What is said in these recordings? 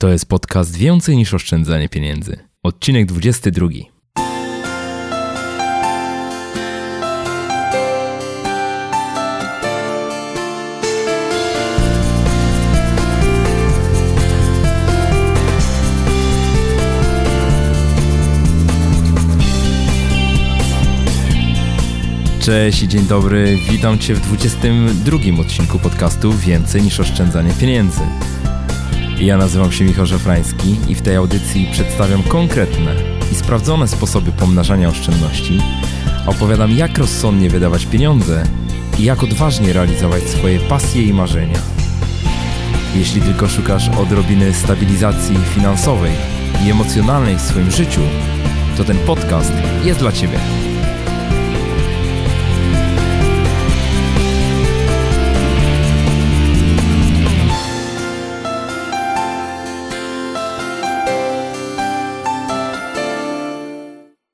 To jest podcast Więcej niż oszczędzanie pieniędzy. Odcinek 22. Cześć i dzień dobry, witam Cię w 22 odcinku podcastu Więcej niż oszczędzanie pieniędzy. Ja nazywam się Michał Żefrański i w tej audycji przedstawiam konkretne i sprawdzone sposoby pomnażania oszczędności. Opowiadam, jak rozsądnie wydawać pieniądze i jak odważnie realizować swoje pasje i marzenia. Jeśli tylko szukasz odrobiny stabilizacji finansowej i emocjonalnej w swoim życiu, to ten podcast jest dla Ciebie.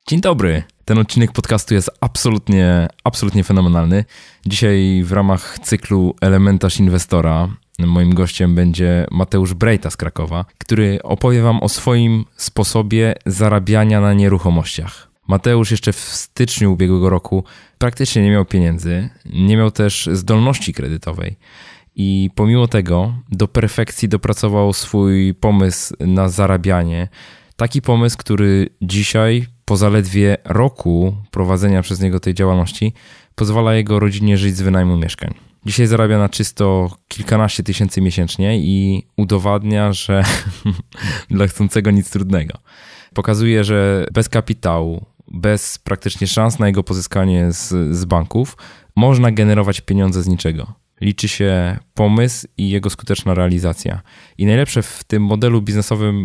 Dzień dobry. Ten odcinek podcastu jest absolutnie, absolutnie fenomenalny. Dzisiaj w ramach cyklu Elementarz Inwestora moim gościem będzie Mateusz Brejta z Krakowa, który opowie wam o swoim sposobie zarabiania na nieruchomościach. Mateusz jeszcze w styczniu ubiegłego roku praktycznie nie miał pieniędzy, nie miał też zdolności kredytowej. I pomimo tego do perfekcji dopracował swój pomysł na zarabianie. Taki pomysł, który dzisiaj po zaledwie roku prowadzenia przez niego tej działalności pozwala jego rodzinie żyć z wynajmu mieszkań. Dzisiaj zarabia na czysto kilkanaście tysięcy miesięcznie i udowadnia, że dla chcącego nic trudnego. Pokazuje, że bez kapitału, bez praktycznie szans na jego pozyskanie z, z banków, można generować pieniądze z niczego. Liczy się pomysł i jego skuteczna realizacja. I najlepsze w tym modelu biznesowym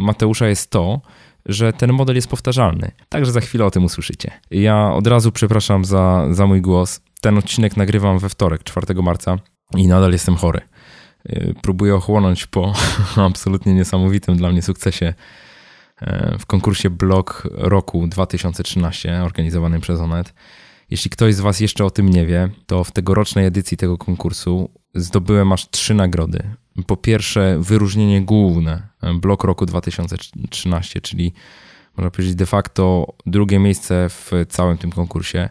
Mateusza jest to, że ten model jest powtarzalny. Także za chwilę o tym usłyszycie. Ja od razu przepraszam za, za mój głos. Ten odcinek nagrywam we wtorek, 4 marca i nadal jestem chory. Y, próbuję ochłonąć po absolutnie niesamowitym dla mnie sukcesie y, w konkursie Blog Roku 2013 organizowanym przez Onet. Jeśli ktoś z Was jeszcze o tym nie wie, to w tegorocznej edycji tego konkursu zdobyłem aż trzy nagrody. Po pierwsze, wyróżnienie główne, blok roku 2013, czyli można powiedzieć de facto drugie miejsce w całym tym konkursie.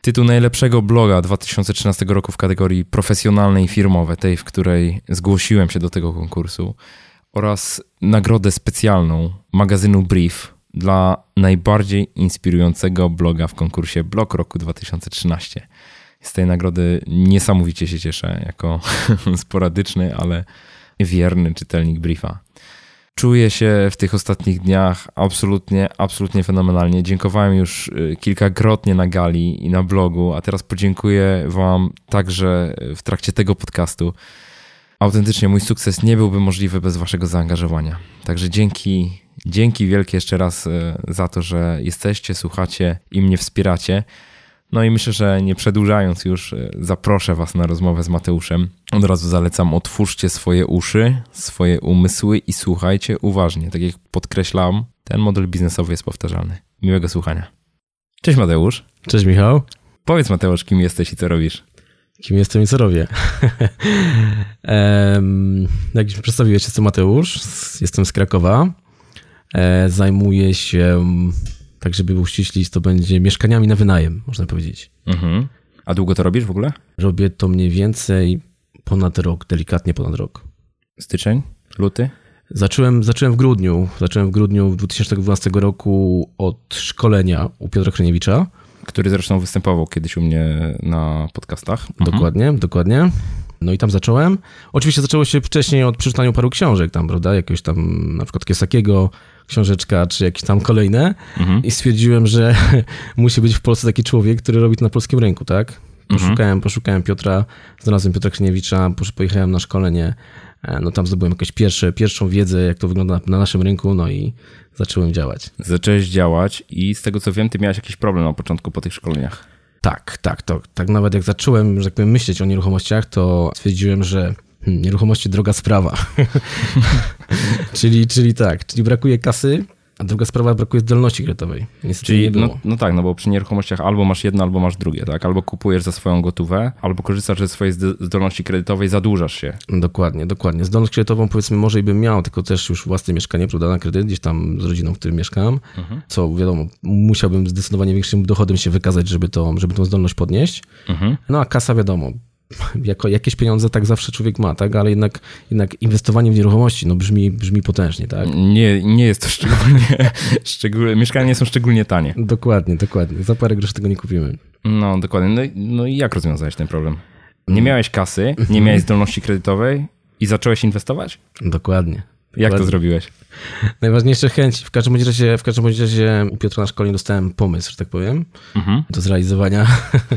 Tytuł najlepszego bloga 2013 roku w kategorii profesjonalnej i firmowe, tej, w której zgłosiłem się do tego konkursu, oraz nagrodę specjalną magazynu Brief dla najbardziej inspirującego bloga w konkursie Blog Roku 2013. Z tej nagrody niesamowicie się cieszę, jako sporadyczny, ale wierny czytelnik briefa. Czuję się w tych ostatnich dniach absolutnie, absolutnie fenomenalnie. Dziękowałem już y, kilkakrotnie na gali i na blogu, a teraz podziękuję Wam także w trakcie tego podcastu. Autentycznie mój sukces nie byłby możliwy bez Waszego zaangażowania. Także dzięki, dzięki wielkie jeszcze raz y, za to, że jesteście, słuchacie i mnie wspieracie. No i myślę, że nie przedłużając już, e, zaproszę Was na rozmowę z Mateuszem. Od razu zalecam, otwórzcie swoje uszy, swoje umysły i słuchajcie uważnie. Tak jak podkreślam, ten model biznesowy jest powtarzalny. Miłego słuchania. Cześć Mateusz. Cześć Michał. Powiedz Mateusz, kim jesteś i co robisz? Kim jestem i co robię? jak już przedstawiłeś, jestem Mateusz, jestem z Krakowa. E, zajmuję się tak, żeby był ściślić, to będzie mieszkaniami na wynajem, można powiedzieć. Mhm. A długo to robisz w ogóle? Robię to mniej więcej ponad rok, delikatnie ponad rok. Styczeń? Luty? Zacząłem, zacząłem w grudniu. Zacząłem w grudniu 2012 roku od szkolenia u Piotra Kreniewicza. Który zresztą występował kiedyś u mnie na podcastach. Mhm. Dokładnie, dokładnie. No i tam zacząłem. Oczywiście zaczęło się wcześniej od przeczytania paru książek tam, prawda? Jakiegoś tam na przykład Kiesakiego, książeczka, czy jakieś tam kolejne. Mhm. I stwierdziłem, że musi być w Polsce taki człowiek, który robi to na polskim rynku, tak? Poszukałem, mhm. poszukałem Piotra, znalazłem Piotra Krzyniewicza, pojechałem na szkolenie, e, no tam zdobyłem jakąś pierwsze, pierwszą wiedzę, jak to wygląda na naszym rynku, no i zacząłem działać. Zacząłeś działać i z tego co wiem, ty miałeś jakiś problem na początku po tych szkoleniach. Tak, tak, to, tak nawet jak zacząłem, że tak powiem, myśleć o nieruchomościach, to stwierdziłem, że Nieruchomości droga sprawa. czyli, czyli tak, czyli brakuje kasy, A druga sprawa, brakuje zdolności kredytowej. Niestety Czyli, no, no tak, no bo przy nieruchomościach albo masz jedno, albo masz drugie, tak? Albo kupujesz za swoją gotówę, albo korzystasz ze swojej zd- zdolności kredytowej, zadłużasz się. Dokładnie, dokładnie. Zdolność kredytową powiedzmy może i bym miał, tylko też już własne mieszkanie, prawda, na kredyt, gdzieś tam z rodziną, w którym mieszkam, Mhm. co wiadomo, musiałbym zdecydowanie większym dochodem się wykazać, żeby, to, żeby tą zdolność podnieść. Mhm. No a kasa wiadomo, jako jakieś pieniądze tak zawsze człowiek ma, tak, ale jednak, jednak inwestowanie w nieruchomości, no brzmi, brzmi potężnie, tak. Nie, nie jest to szczególnie, szczególnie, mieszkania nie są szczególnie tanie. Dokładnie, dokładnie. Za parę groszy tego nie kupimy. No, dokładnie. No, i- no i jak rozwiązałeś ten problem? Mm. Nie miałeś kasy, Mhm. nie miałeś zdolności kredytowej i zacząłeś inwestować? Dokładnie. Jak to zrobiłeś? Najważniejsze chęci. W każdym razie, w każdym razie u Piotra na szkoleniu dostałem pomysł, że tak powiem, Mhm. do zrealizowania.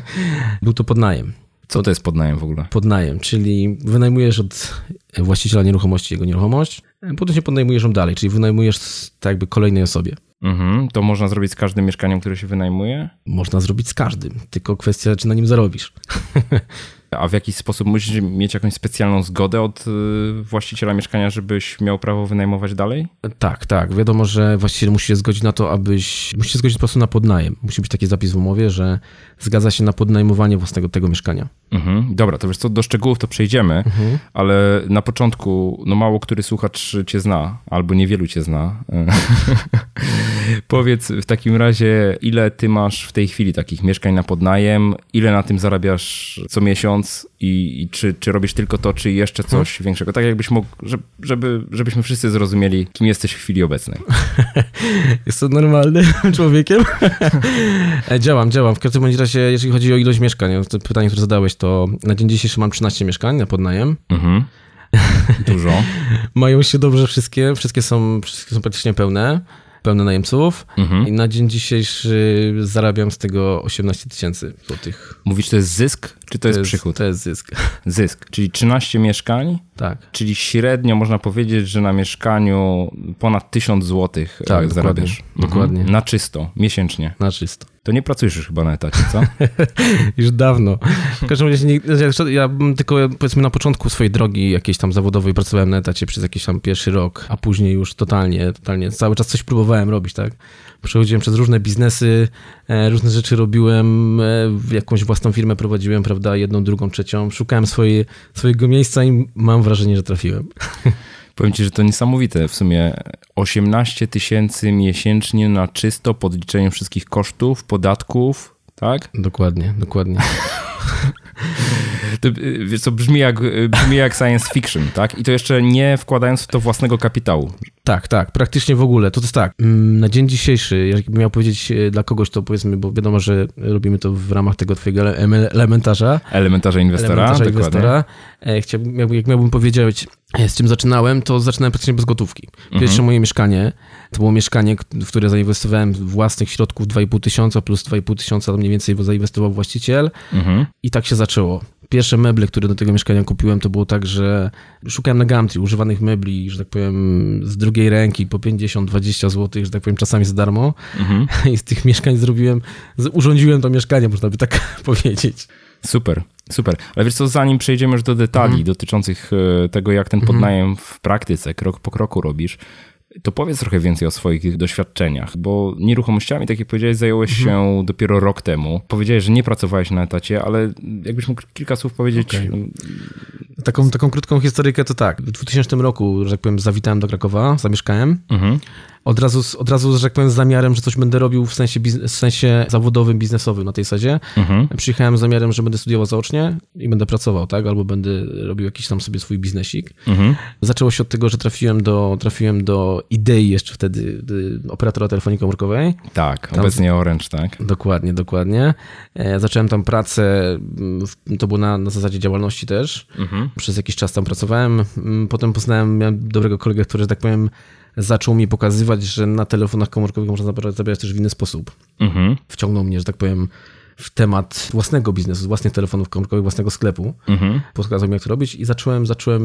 Był to podnajem. Co to jest podnajem w ogóle? Podnajem, czyli wynajmujesz od właściciela nieruchomości jego nieruchomość, potem się podnajmujesz ją dalej, czyli wynajmujesz tak jakby kolejnej osobie. Mhm. To można zrobić z każdym mieszkaniem, które się wynajmuje? Można zrobić z każdym, tylko kwestia, czy na nim zarobisz. A w jakiś sposób musisz mieć jakąś specjalną zgodę od y, właściciela mieszkania, żebyś miał prawo wynajmować dalej? Tak, tak. Wiadomo, że właściciel musi się zgodzić na to, abyś. Musi się zgodzić po prostu na podnajem. Musi być taki zapis w umowie, że zgadza się na podnajmowanie własnego tego mieszkania. Mhm. Dobra, to wiesz co, do szczegółów to przejdziemy, ale na początku, no mało który słuchacz cię zna, albo niewielu cię zna. Powiedz w takim razie, ile ty masz w tej chwili takich mieszkań na podnajem, ile na tym zarabiasz co miesiąc i, i czy, czy robisz tylko to, czy jeszcze coś większego? Tak jakbyś mógł, żeby, żeby, żebyśmy wszyscy zrozumieli, kim jesteś w chwili obecnej. Jestem normalnym człowiekiem. E, działam, działam. W każdym bądź razie, jeżeli chodzi o ilość mieszkań, to pytanie, które zadałeś, to na dzień dzisiejszy mam 13 mieszkań na podnajem. Mhm. Dużo. Mają się dobrze wszystkie, wszystkie są, wszystkie są praktycznie pełne, pełne najemców. Mhm. I na dzień dzisiejszy zarabiam z tego 18 tysięcy złotych. Mówisz, to jest zysk, czy to, jest przychód? To jest zysk. Zysk, czyli 13 mieszkań, Tak. Czyli średnio można powiedzieć, że na mieszkaniu ponad 1000 zł Tak, zarabiasz. dokładnie, dokładnie. Mhm. Na czysto, miesięcznie. Na czysto. To nie pracujesz już chyba na etacie, co? Już dawno. W każdym razie nie, ja- tylko powiedzmy na początku swojej drogi jakiejś tam zawodowej pracowałem na etacie przez jakiś tam pierwszy rok, a później już totalnie, totalnie cały czas coś próbowałem robić, tak? Przechodziłem przez różne biznesy, e, różne rzeczy robiłem, e, jakąś własną firmę prowadziłem, prawda, jedną, drugą, trzecią. Szukałem swojej, swojego miejsca i mam wrażenie, że trafiłem. Powiem ci, że to niesamowite. W sumie 18 tysięcy miesięcznie na czysto pod liczeniem wszystkich kosztów, podatków, tak? Dokładnie, dokładnie. To, y, wiesz co, brzmi jak, y, brzmi jak science fiction, tak? I to jeszcze nie wkładając w to własnego kapitału. Tak, tak, praktycznie w ogóle. To jest tak, mm, na dzień dzisiejszy, jakbym miał powiedzieć e, dla kogoś, to powiedzmy, bo wiadomo, że robimy to w ramach tego twojego ele- elementarza, Elementarza inwestora, elementarza dokładnie. inwestora. E, Chciałbym, jak miałbym powiedzieć, e, z czym zaczynałem, to zaczynałem praktycznie bez gotówki. Pierwsze Mhm. moje mieszkanie, to było mieszkanie, w które zainwestowałem własnych środków 2,5 tysiąca plus 2,5 tysiąca to mniej więcej zainwestował właściciel Mhm. i tak się zaczęło. Pierwsze meble, które do tego mieszkania kupiłem, to było tak, że szukałem na Gumtree używanych mebli, że tak powiem, z drugiej ręki po 50-20 zł, że tak powiem, czasami za darmo. Mhm. I z tych mieszkań zrobiłem, urządziłem to mieszkanie, można by tak powiedzieć. Super, super. Ale wiesz co, zanim przejdziemy już do detali Mhm. dotyczących e, tego, jak ten podnajem w praktyce krok po kroku robisz, to powiedz trochę więcej o swoich doświadczeniach, bo nieruchomościami, tak jak powiedziałeś, zająłeś Mhm. się dopiero rok temu. Powiedziałeś, że nie pracowałeś na etacie, ale jakbyś mógł kilka słów powiedzieć. Okej. Taką, taką krótką historyjkę to tak. W 2000 roku, że tak powiem, zawitałem do Krakowa, zamieszkałem. Mhm. Od razu, z- od razu, że tak powiem, z zamiarem, że coś będę robił w sensie, biznes, w sensie zawodowym, biznesowym na tej zasadzie. Mhm. Przyjechałem z zamiarem, że będę studiował zaocznie i będę pracował, tak? Albo będę robił jakiś tam sobie swój biznesik. Mhm. Zaczęło się od tego, że trafiłem do, trafiłem do idei jeszcze wtedy y, operatora telefonii komórkowej. Tak, obecnie Orange, tak. Dokładnie, dokładnie. E, Zacząłem tam pracę, mm, to było na, na zasadzie działalności też. Mhm. Przez jakiś czas tam pracowałem. Mm, Potem poznałem, miałem dobrego kolegę, który, że tak powiem, zaczął mi pokazywać, że na telefonach komórkowych można zabierać, też w inny sposób. Mhm. Wciągnął mnie, że tak powiem, w temat własnego biznesu, własnych telefonów komórkowych, własnego sklepu. Mhm. Pokazał mi, jak to robić i zacząłem, zacząłem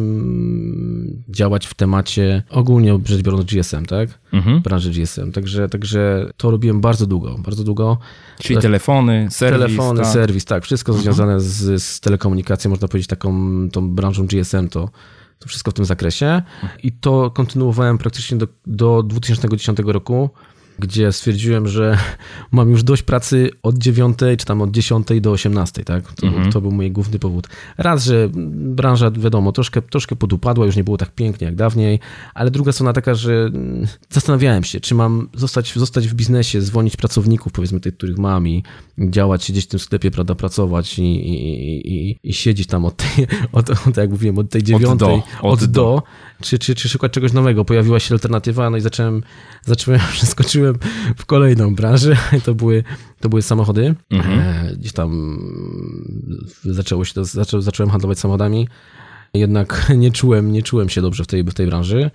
działać w temacie ogólnie rzecz biorąc GSM, tak? Mhm. Branży GSM. Także, także to robiłem bardzo długo, bardzo długo. Czyli telefony, serwis. Telefony, tak? serwis, tak, wszystko związane z, z telekomunikacją, można powiedzieć taką tą branżą GSM to, To wszystko w tym zakresie. I to kontynuowałem praktycznie do, do 2010 roku gdzie stwierdziłem, że mam już dość pracy od 9 czy tam od 10 do 18, tak? To, mhm. to był mój główny powód. Raz, że branża, wiadomo, troszkę, troszkę podupadła, już nie było tak pięknie jak dawniej, ale druga strona taka, że mm, zastanawiałem się, czy mam zostać, zostać w biznesie, zwolnić pracowników, powiedzmy tych, których mam i działać, gdzieś w tym sklepie, prawda, pracować i, i, i, i siedzieć tam od tej, od, od, jak mówiłem, od tej dziewiątej, od do, od do, czy, czy, czy szukać czegoś nowego. Pojawiła się alternatywa, no i zacząłem, zacząłem, przeskoczyłem w kolejną branżę. To były, to były samochody. Mhm. E, gdzieś tam zaczęło się zaczą, zacząłem handlować samochodami. Jednak nie czułem, nie czułem się dobrze w tej, w tej branży.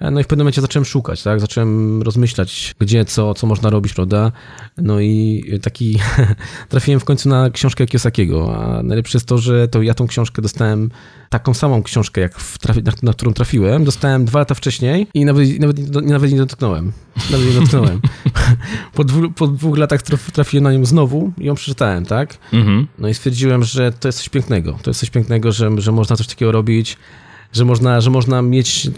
No i w pewnym momencie zacząłem szukać, tak? Zacząłem rozmyślać, gdzie, co, co można robić, prawda? No i taki trafiłem w końcu na książkę Kiosakiego, a najlepsze jest to, że to ja tą książkę dostałem, taką samą książkę, jak trafi, na, na, którą trafiłem, dostałem dwa lata wcześniej i nawet, nawet, nawet nie dotknąłem. Nawet nie dotknąłem. po, dwu, po dwóch latach trafiłem na nią znowu i ją przeczytałem, tak? Mhm. No i stwierdziłem, że to jest coś pięknego. To jest coś pięknego, że, że można coś takiego robić że można, że można mieć,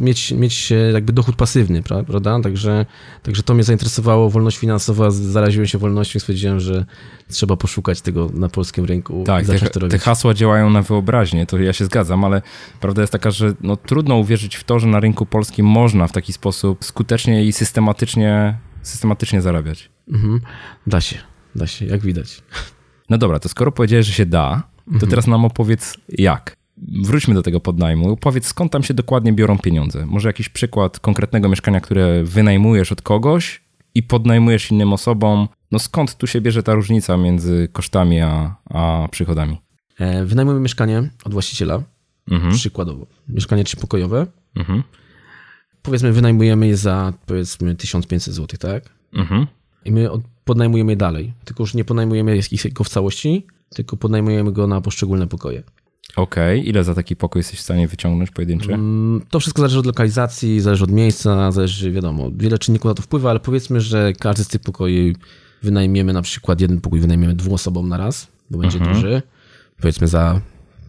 mieć, mieć jakby dochód pasywny, prawda? Także, także to mnie zainteresowało, wolność finansowa, zaraziłem się wolnością i stwierdziłem, że trzeba poszukać tego na polskim rynku tak, te, te, hasła działają na wyobraźnię, to ja się zgadzam, ale prawda jest taka, że no, trudno uwierzyć w to, że na rynku polskim można w taki sposób skutecznie i systematycznie, systematycznie zarabiać. Mhm. Da się, da się, jak widać. No dobra, to skoro powiedziałeś, że się da, to mhm. teraz nam opowiedz jak wróćmy do tego podnajmu. Powiedz, skąd tam się dokładnie biorą pieniądze? Może jakiś przykład konkretnego mieszkania, które wynajmujesz od kogoś i podnajmujesz innym osobom. No skąd tu się bierze ta różnica między kosztami a, a przychodami? E, wynajmujemy mieszkanie od właściciela, mhm. przykładowo. Mieszkanie trzypokojowe. Mhm. Powiedzmy, wynajmujemy je za powiedzmy 1500 zł, tak? Mhm. I my podnajmujemy je dalej. Tylko już nie podnajmujemy go w całości, tylko podnajmujemy go na poszczególne pokoje. Okej, okay. ile za taki pokój jesteś w stanie wyciągnąć pojedynczy? Mm, to wszystko zależy od lokalizacji, zależy od miejsca, zależy, wiadomo, wiele czynników na to wpływa, ale powiedzmy, że każdy z tych pokoi wynajmiemy na przykład jeden pokój wynajmiemy dwóm osobom na raz, bo będzie mhm. duży. Powiedzmy za,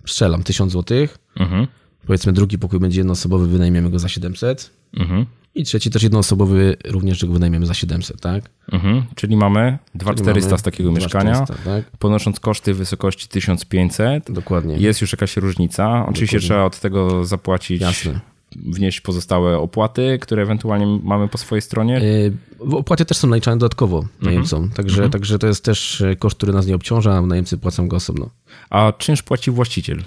strzelam, 1000 złotych. Mhm. Powiedzmy drugi pokój będzie jednoosobowy, wynajmiemy go za 700. Mhm. I trzeci też jednoosobowy, również go wynajmiemy za 700, tak? Mhm, czyli mamy 2400 z takiego 2400, mieszkania, tak? ponosząc koszty w wysokości 1500. Dokładnie. Jest już jakaś różnica. Oczywiście Dokładnie. trzeba od tego zapłacić. Jasne wnieść pozostałe opłaty, które ewentualnie mamy po swojej stronie? Yy, opłaty też są naliczane dodatkowo najemcom, mhm. także, mhm. także to jest też koszt, który nas nie obciąża, a najemcy płacą go osobno. A czynsz płaci właściciel?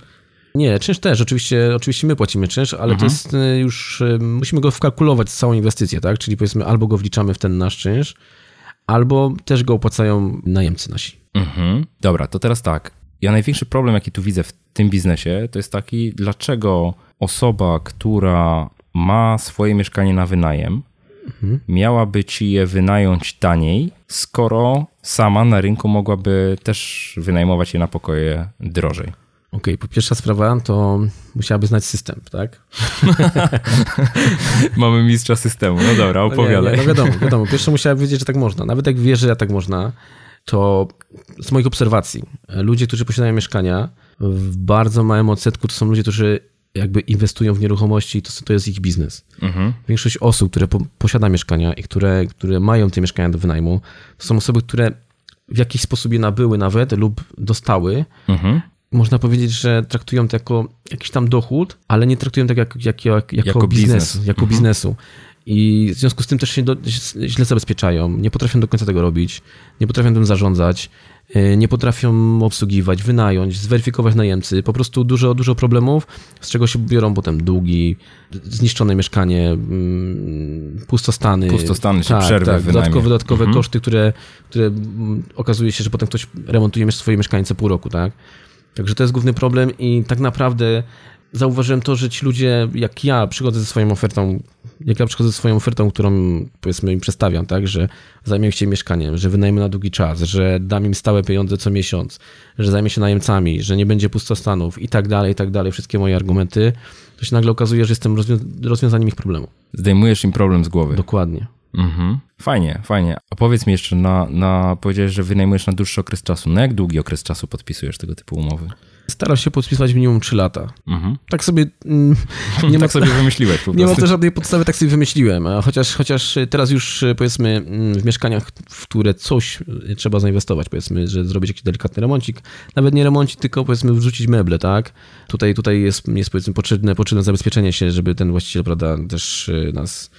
Nie, czynsz też. Oczywiście, oczywiście my płacimy czynsz, ale mhm. to jest y, już, y, musimy go wkalkulować z całą inwestycję, tak? Czyli powiedzmy albo go wliczamy w ten nasz czynsz, albo też go opłacają najemcy nasi. Mhm. Dobra, to teraz tak. Ja największy problem, jaki tu widzę w tym biznesie, to jest taki, dlaczego osoba, która ma swoje mieszkanie na wynajem, mhm. miałaby ci je wynająć taniej, skoro sama na rynku mogłaby też wynajmować je na pokoje drożej. Okej, okay, po pierwsza sprawa to musiałaby znać system, tak? Mamy mistrza systemu, no dobra, opowiadaj. No, nie, nie, no wiadomo, wiadomo. Pierwsze musiałaby wiedzieć, że tak można. Nawet jak wie, że ja tak można, to z moich obserwacji, ludzie, którzy posiadają mieszkania, w bardzo małym odsetku to są ludzie, którzy jakby inwestują w nieruchomości i to, to jest ich biznes. Mhm. Większość osób, które po, posiada mieszkania i które, które mają te mieszkania do wynajmu, to są osoby, które w jakiś sposób je nabyły nawet lub dostały mhm można powiedzieć, że traktują to jako jakiś tam dochód, ale nie traktują tak jak, jak, jak, jako, jako biznes, biznes. jako mhm. biznesu. I w związku z tym też się do, źle zabezpieczają, nie potrafią do końca tego robić, nie potrafią tym zarządzać, y, nie potrafią obsługiwać, wynająć, zweryfikować najemcy. Po prostu dużo, dużo problemów, z czego się biorą potem długi, zniszczone mieszkanie, mm, pustostany. Pustostany czy tak, przerwy tak, dodatkowe, dodatkowe mhm. koszty, które, które okazuje się, że potem ktoś remontuje swoje mieszkanie co pół roku, tak? Także to jest główny problem i tak naprawdę zauważyłem to, że ci ludzie, jak ja przychodzę ze swoją ofertą, jak ja przychodzę ze swoją ofertą, którą powiedzmy im przedstawiam, tak, że zajmę się mieszkaniem, że wynajmę na długi czas, że dam im stałe pieniądze co miesiąc, że zajmę się najemcami, że nie będzie pustostanów i tak dalej, i tak dalej, wszystkie moje argumenty, to się nagle okazuje, że jestem rozwiązaniem ich problemu. Zdejmujesz im problem z głowy. Dokładnie. Mhm. Fajnie, fajnie. A powiedz mi jeszcze, na, na, powiedziałeś, że wynajmujesz na dłuższy okres czasu. Na jak długi okres czasu podpisujesz tego typu umowy? Staram się podpisywać minimum 3 lata. Mhm. Tak sobie... Mm, nie tak ma, sobie wymyśliłeś po Nie ma to żadnej podstawy, tak sobie wymyśliłem. A chociaż, chociaż teraz już powiedzmy mm, w mieszkaniach, w które coś trzeba zainwestować, powiedzmy, że zrobić jakiś delikatny remoncik, nawet nie remoncik, tylko powiedzmy wrzucić meble, tak? Tutaj, tutaj jest, jest powiedzmy potrzebne, potrzebne zabezpieczenie się, żeby ten właściciel, prawda, też y, nas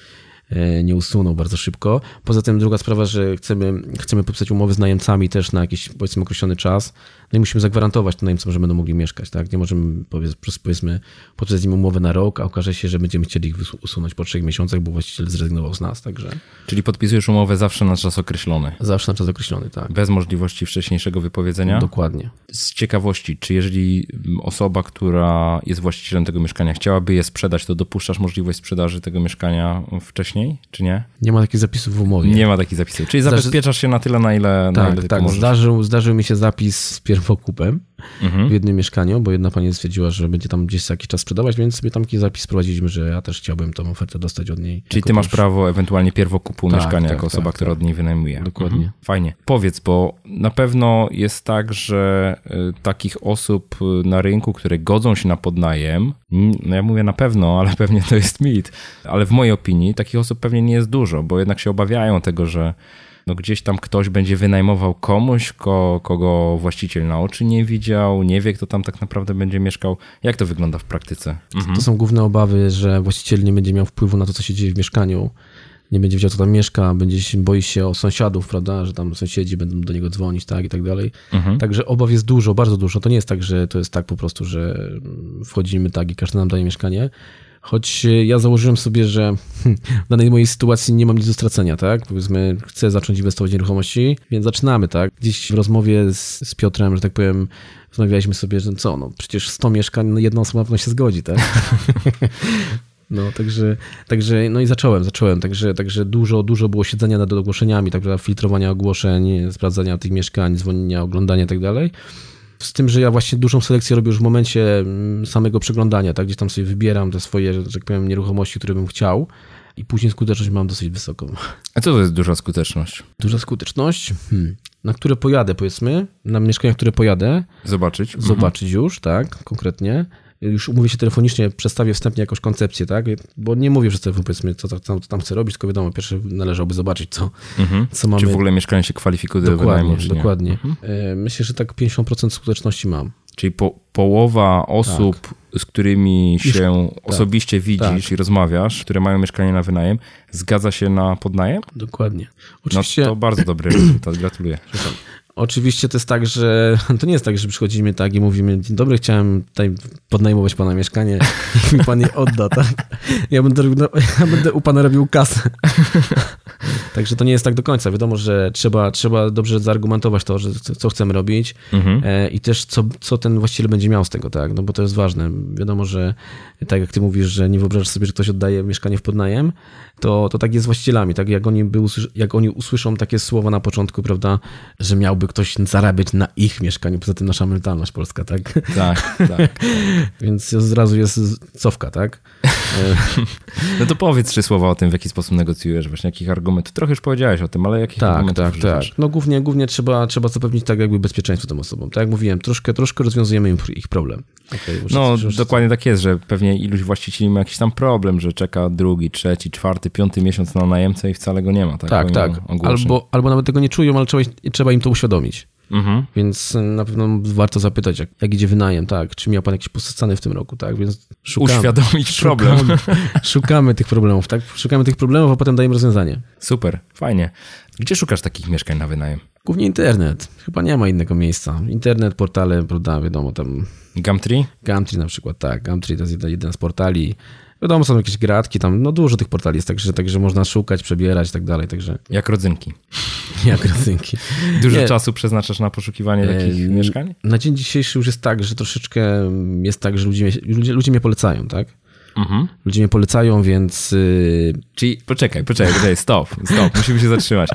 nie usunął bardzo szybko. Poza tym druga sprawa, że chcemy, chcemy podpisać umowy z najemcami też na jakiś powiedzmy określony czas, no i musimy zagwarantować tym najemcom, że będą mogli mieszkać, tak? Nie możemy powiedzmy podpisać im umowę na rok, a okaże się, że będziemy chcieli ich usunąć po trzech miesiącach, bo właściciel zrezygnował z nas, także... Czyli podpisujesz umowę zawsze na czas określony? Zawsze na czas określony, tak. Bez możliwości wcześniejszego wypowiedzenia? Dokładnie. Z ciekawości, czy jeżeli osoba, która jest właścicielem tego mieszkania chciałaby je sprzedać, to dopuszczasz możliwość sprzedaży tego mieszkania wcześniej? czy nie? Nie ma takich zapisów w umowie. Nie ma takich zapisów. Czyli Zdarzy... zabezpieczasz się na tyle, na ile, tak, na ile tak. Zdarzył, zdarzył mi się zapis z pierwokupem mhm. w jednym mieszkaniu, bo jedna pani stwierdziła, że będzie tam gdzieś jakiś czas sprzedawać, więc sobie tam taki zapis prowadziliśmy, że ja też chciałbym tą ofertę dostać od niej. Czyli ty masz prawo ewentualnie pierwokupu tak, mieszkania tak, jako osoba, tak, która od niej wynajmuje. Dokładnie. Mhm. Fajnie. Powiedz, bo na pewno jest tak, że y, takich osób y, na rynku, które godzą się na podnajem, no ja mówię na pewno, ale pewnie to jest mit, ale w mojej opinii takich osób pewnie nie jest dużo, bo jednak się obawiają tego, że no gdzieś tam ktoś będzie wynajmował komuś, ko, kogo właściciel na oczy nie widział, nie wie, kto tam tak naprawdę będzie mieszkał. Jak to wygląda w praktyce? Mhm. To są główne obawy, że właściciel nie będzie miał wpływu na to, co się dzieje w mieszkaniu. Nie będzie wiedział, co tam mieszka, będzie się, boi się o sąsiadów, prawda, że tam sąsiedzi będą do niego dzwonić, tak i tak dalej. Mhm. Także obaw jest dużo, bardzo dużo. To nie jest tak, że to jest tak po prostu, że wchodzimy tak i każdy nam daje mieszkanie Choć e, ja założyłem sobie, że hmm, w danej mojej sytuacji nie mam nic do stracenia, tak? Powiedzmy, chcę zacząć inwestować w nieruchomości, więc zaczynamy, tak? Gdzieś w rozmowie z, z Piotrem, że tak powiem, rozmawialiśmy sobie, że co, no przecież 100 mieszkań, no jedna osoba pewno się zgodzi, tak? No, także, także, no i zacząłem, zacząłem, także, także dużo, dużo było siedzenia nad ogłoszeniami, tak, filtrowania ogłoszeń, sprawdzania tych mieszkań, dzwonienia, oglądania i tak dalej. Z tym, że ja właśnie dużą selekcję robię już w momencie mm, samego przeglądania, tak? Gdzieś tam sobie wybieram te swoje, że tak powiem, nieruchomości, które bym chciał i później skuteczność mam dosyć wysoką. A co to jest duża skuteczność? Duża skuteczność? Hmm. Na które pojadę, powiedzmy, na mieszkania, które pojadę. Zobaczyć. Zobaczyć mhm. już, tak, konkretnie już umówię się telefonicznie, przedstawię wstępnie jakąś koncepcję, tak? Bo nie mówię przez telefon, powiedzmy, co, co, co tam chcę robić, tylko wiadomo, pierwsze należałoby zobaczyć, co, mhm. co mamy. Czy w ogóle mieszkanie się kwalifikuje do wynajmu, dokładnie. Mhm. E, myślę, że tak 50% skuteczności mam. Czyli po, połowa osób, tak. z którymi się tak. osobiście widzisz tak. i rozmawiasz, które mają mieszkanie na wynajem, zgadza się na podnajem? Dokładnie. Oczywiście... No to bardzo dobry rezultat, gratuluję. Oczywiście to jest tak, że to nie jest tak, że przychodzimy tak i mówimy, dzień dobry, chciałem tutaj podnajmować pana mieszkanie i mi pan je odda, tak? Ja będę, ja będę u pana robił kasę. Także to nie jest tak do końca. Wiadomo, że trzeba, trzeba dobrze zaargumentować to, że co chcemy robić mhm. E, i też co, co ten właściciel będzie miał z tego, tak? No bo to jest ważne. Wiadomo, że tak jak ty mówisz, że nie wyobrażasz sobie, że ktoś oddaje mieszkanie w podnajem, to, to tak jest z właścicielami, tak? Jak oni, by usłysz, jak oni usłyszą takie słowa na początku, prawda, że miałby ktoś zarabiać na ich mieszkaniu, poza tym nasza mentalność polska, tak? Tak, tak. Więc od razu jest cofka, tak? no to powiedz trzy słowa o tym, w jaki sposób negocjujesz, właśnie jakich argumentów. Trochę już powiedziałeś o tym, ale jakich tak, argumentów Tak, tak, tak. No głównie, głównie trzeba, trzeba zapewnić tak jakby bezpieczeństwo tym osobom. Tak jak mówiłem, troszkę, troszkę rozwiązujemy ich problem. Okay, no dokładnie tak jest, że pewnie iluś właścicieli ma jakiś tam problem, że czeka drugi, trzeci, czwarty, piąty miesiąc na najemcę i wcale go nie ma. Tak, tak. tak. Albo, albo nawet tego nie czują, ale trzeba, trzeba im to uświadomić. Mhm. Więc na pewno warto zapytać, jak, jak idzie wynajem, tak? Czy miał pan jakieś posadzane w tym roku, tak? Więc szukamy, Uświadomić szukamy, problem. Szukamy tych problemów, tak? Szukamy tych problemów, a potem dajemy rozwiązanie. Super, fajnie. Gdzie szukasz takich mieszkań na wynajem? Głównie internet. Chyba nie ma innego miejsca. Internet, portale, prawda, wiadomo, tam... Gumtree? Gumtree na przykład, tak. Gumtree to jest jeden z portali. Wiadomo, są jakieś gratki tam, no dużo tych portali jest, także, także można szukać, przebierać i tak dalej, także... Jak rodzynki. Jak rodzynki. Dużo Nie. czasu przeznaczasz na poszukiwanie takich e, mieszkań? Na dzień dzisiejszy już jest tak, że troszeczkę jest tak, że ludzie, ludzie, ludzie mnie polecają, tak? Mhm. Ludzie mnie polecają, więc. Yy... Czyli poczekaj, poczekaj, poczekaj, stop, stop, musimy się zatrzymać.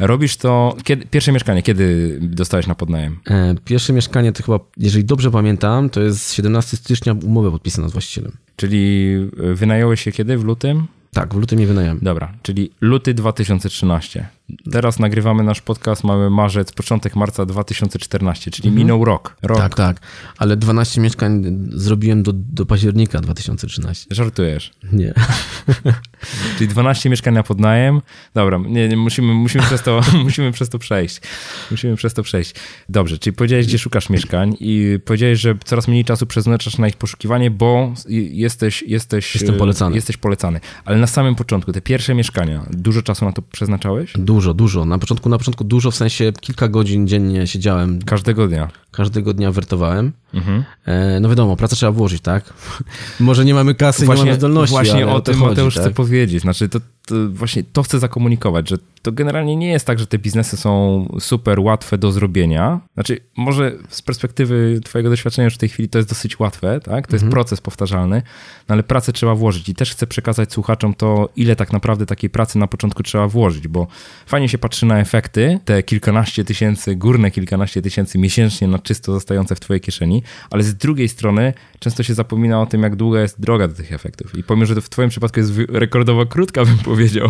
Robisz to. Kiedy, pierwsze mieszkanie, kiedy dostałeś na podnajem? E, pierwsze mieszkanie to chyba, jeżeli dobrze pamiętam, to jest 17 stycznia umowę podpisana z właścicielem. Czyli wynająłeś się kiedy? W lutym? Tak, w lutym nie wynająłem. Dobra, czyli luty 2013. Teraz nagrywamy nasz podcast, mamy marzec, początek marca 2014, czyli mhm. minął rok. rok. Tak, tak. Ale 12 mieszkań zrobiłem do, do października 2013. Żartujesz? Nie. czyli 12 mieszkań na podnajem. Dobra, nie, nie, musimy, musimy, przez to, musimy przez to przejść. Musimy przez to przejść. Dobrze, czyli powiedziałeś, gdzie szukasz mieszkań i powiedziałeś, że coraz mniej czasu przeznaczasz na ich poszukiwanie, bo jesteś... jesteś Jestem polecany. Jesteś polecany. Ale na samym początku, te pierwsze mieszkania, dużo czasu na to przeznaczałeś? Dużo, dużo. Na początku, na początku dużo, w sensie kilka godzin dziennie siedziałem. Każdego dnia? Każdego dnia wertowałem. Mhm. E, no wiadomo, pracę trzeba włożyć, tak? Może nie mamy kasy, właśnie, nie mamy zdolności, Właśnie o tym chodzi, Mateusz tak? chcę powiedzieć. Znaczy, to, to, właśnie to chcę zakomunikować, że to generalnie nie jest tak, że te biznesy są super łatwe do zrobienia. Znaczy, może z perspektywy twojego doświadczenia już w tej chwili to jest dosyć łatwe, tak? To jest mhm. proces powtarzalny, no ale pracę trzeba włożyć i też chcę przekazać słuchaczom to, ile tak naprawdę takiej pracy na początku trzeba włożyć, bo fajnie się patrzy na efekty, te kilkanaście tysięcy, górne kilkanaście tysięcy miesięcznie na czysto zostające w twojej kieszeni, ale z drugiej strony często się zapomina o tym, jak długa jest droga do tych efektów. I pomimo, że to w twoim przypadku jest rekordowo krótka, bym powiedział,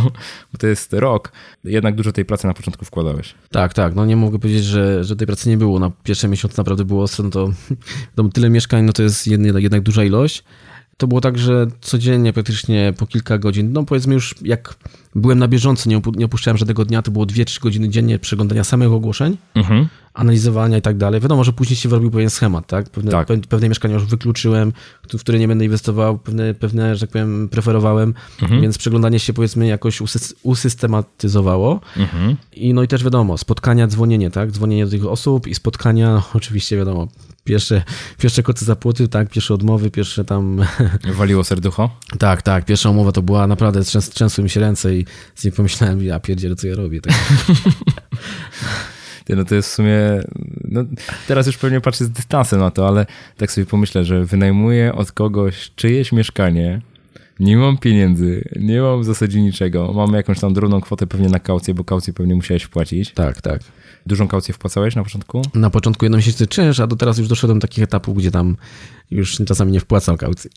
bo to jest rok, jednak dużo tej pracy na początku wkładałeś. Tak, tak. No nie mogę powiedzieć, że, że tej pracy nie było. Na pierwsze miesiące naprawdę było ostro, no to, tyle mieszkań, no to jest jednak duża ilość to było tak, że codziennie praktycznie po kilka godzin, no powiedzmy już jak byłem na bieżąco, nie, nie opuszczałem żadnego dnia, to było 2-3 godziny dziennie przeglądania samych ogłoszeń, mhm. analizowania i tak dalej. Wiadomo, że później się wyrobił pewien schemat, tak? Pewne, tak. pewne mieszkania już wykluczyłem, w które nie będę inwestował, pewne, pewne że tak powiem, preferowałem, mhm. więc przeglądanie się powiedzmy jakoś usystematyzowało. Mhm. I no i też wiadomo, spotkania, dzwonienie, tak? Dzwonienie do tych osób i spotkania, oczywiście wiadomo, pierwsze, pierwsze koty za płoty, tak, pierwsze odmowy, pierwsze tam... Waliło serducho? Tak, tak, pierwsza umowa to była naprawdę, trzęsły mi się ręce i z niej pomyślałem, ja pierdzielę, co ja robię. Tak. no to jest w sumie, no, teraz już pewnie patrzę z dystansem na to, ale tak sobie pomyślę, że wynajmuję od kogoś czyjeś mieszkanie, nie mam pieniędzy, nie mam w zasadzie niczego, mam jakąś tam drobną kwotę pewnie na kaucję, bo kaucję pewnie musiałeś wpłacić. Tak, tak. Dużą kaucję wpłacałeś na początku? Na początku jedną miesięcy czynsz, a do teraz już doszedłem do takich etapów, gdzie tam już czasami nie wpłacam kaucji.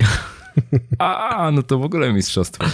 A, no to w ogóle mistrzostwo.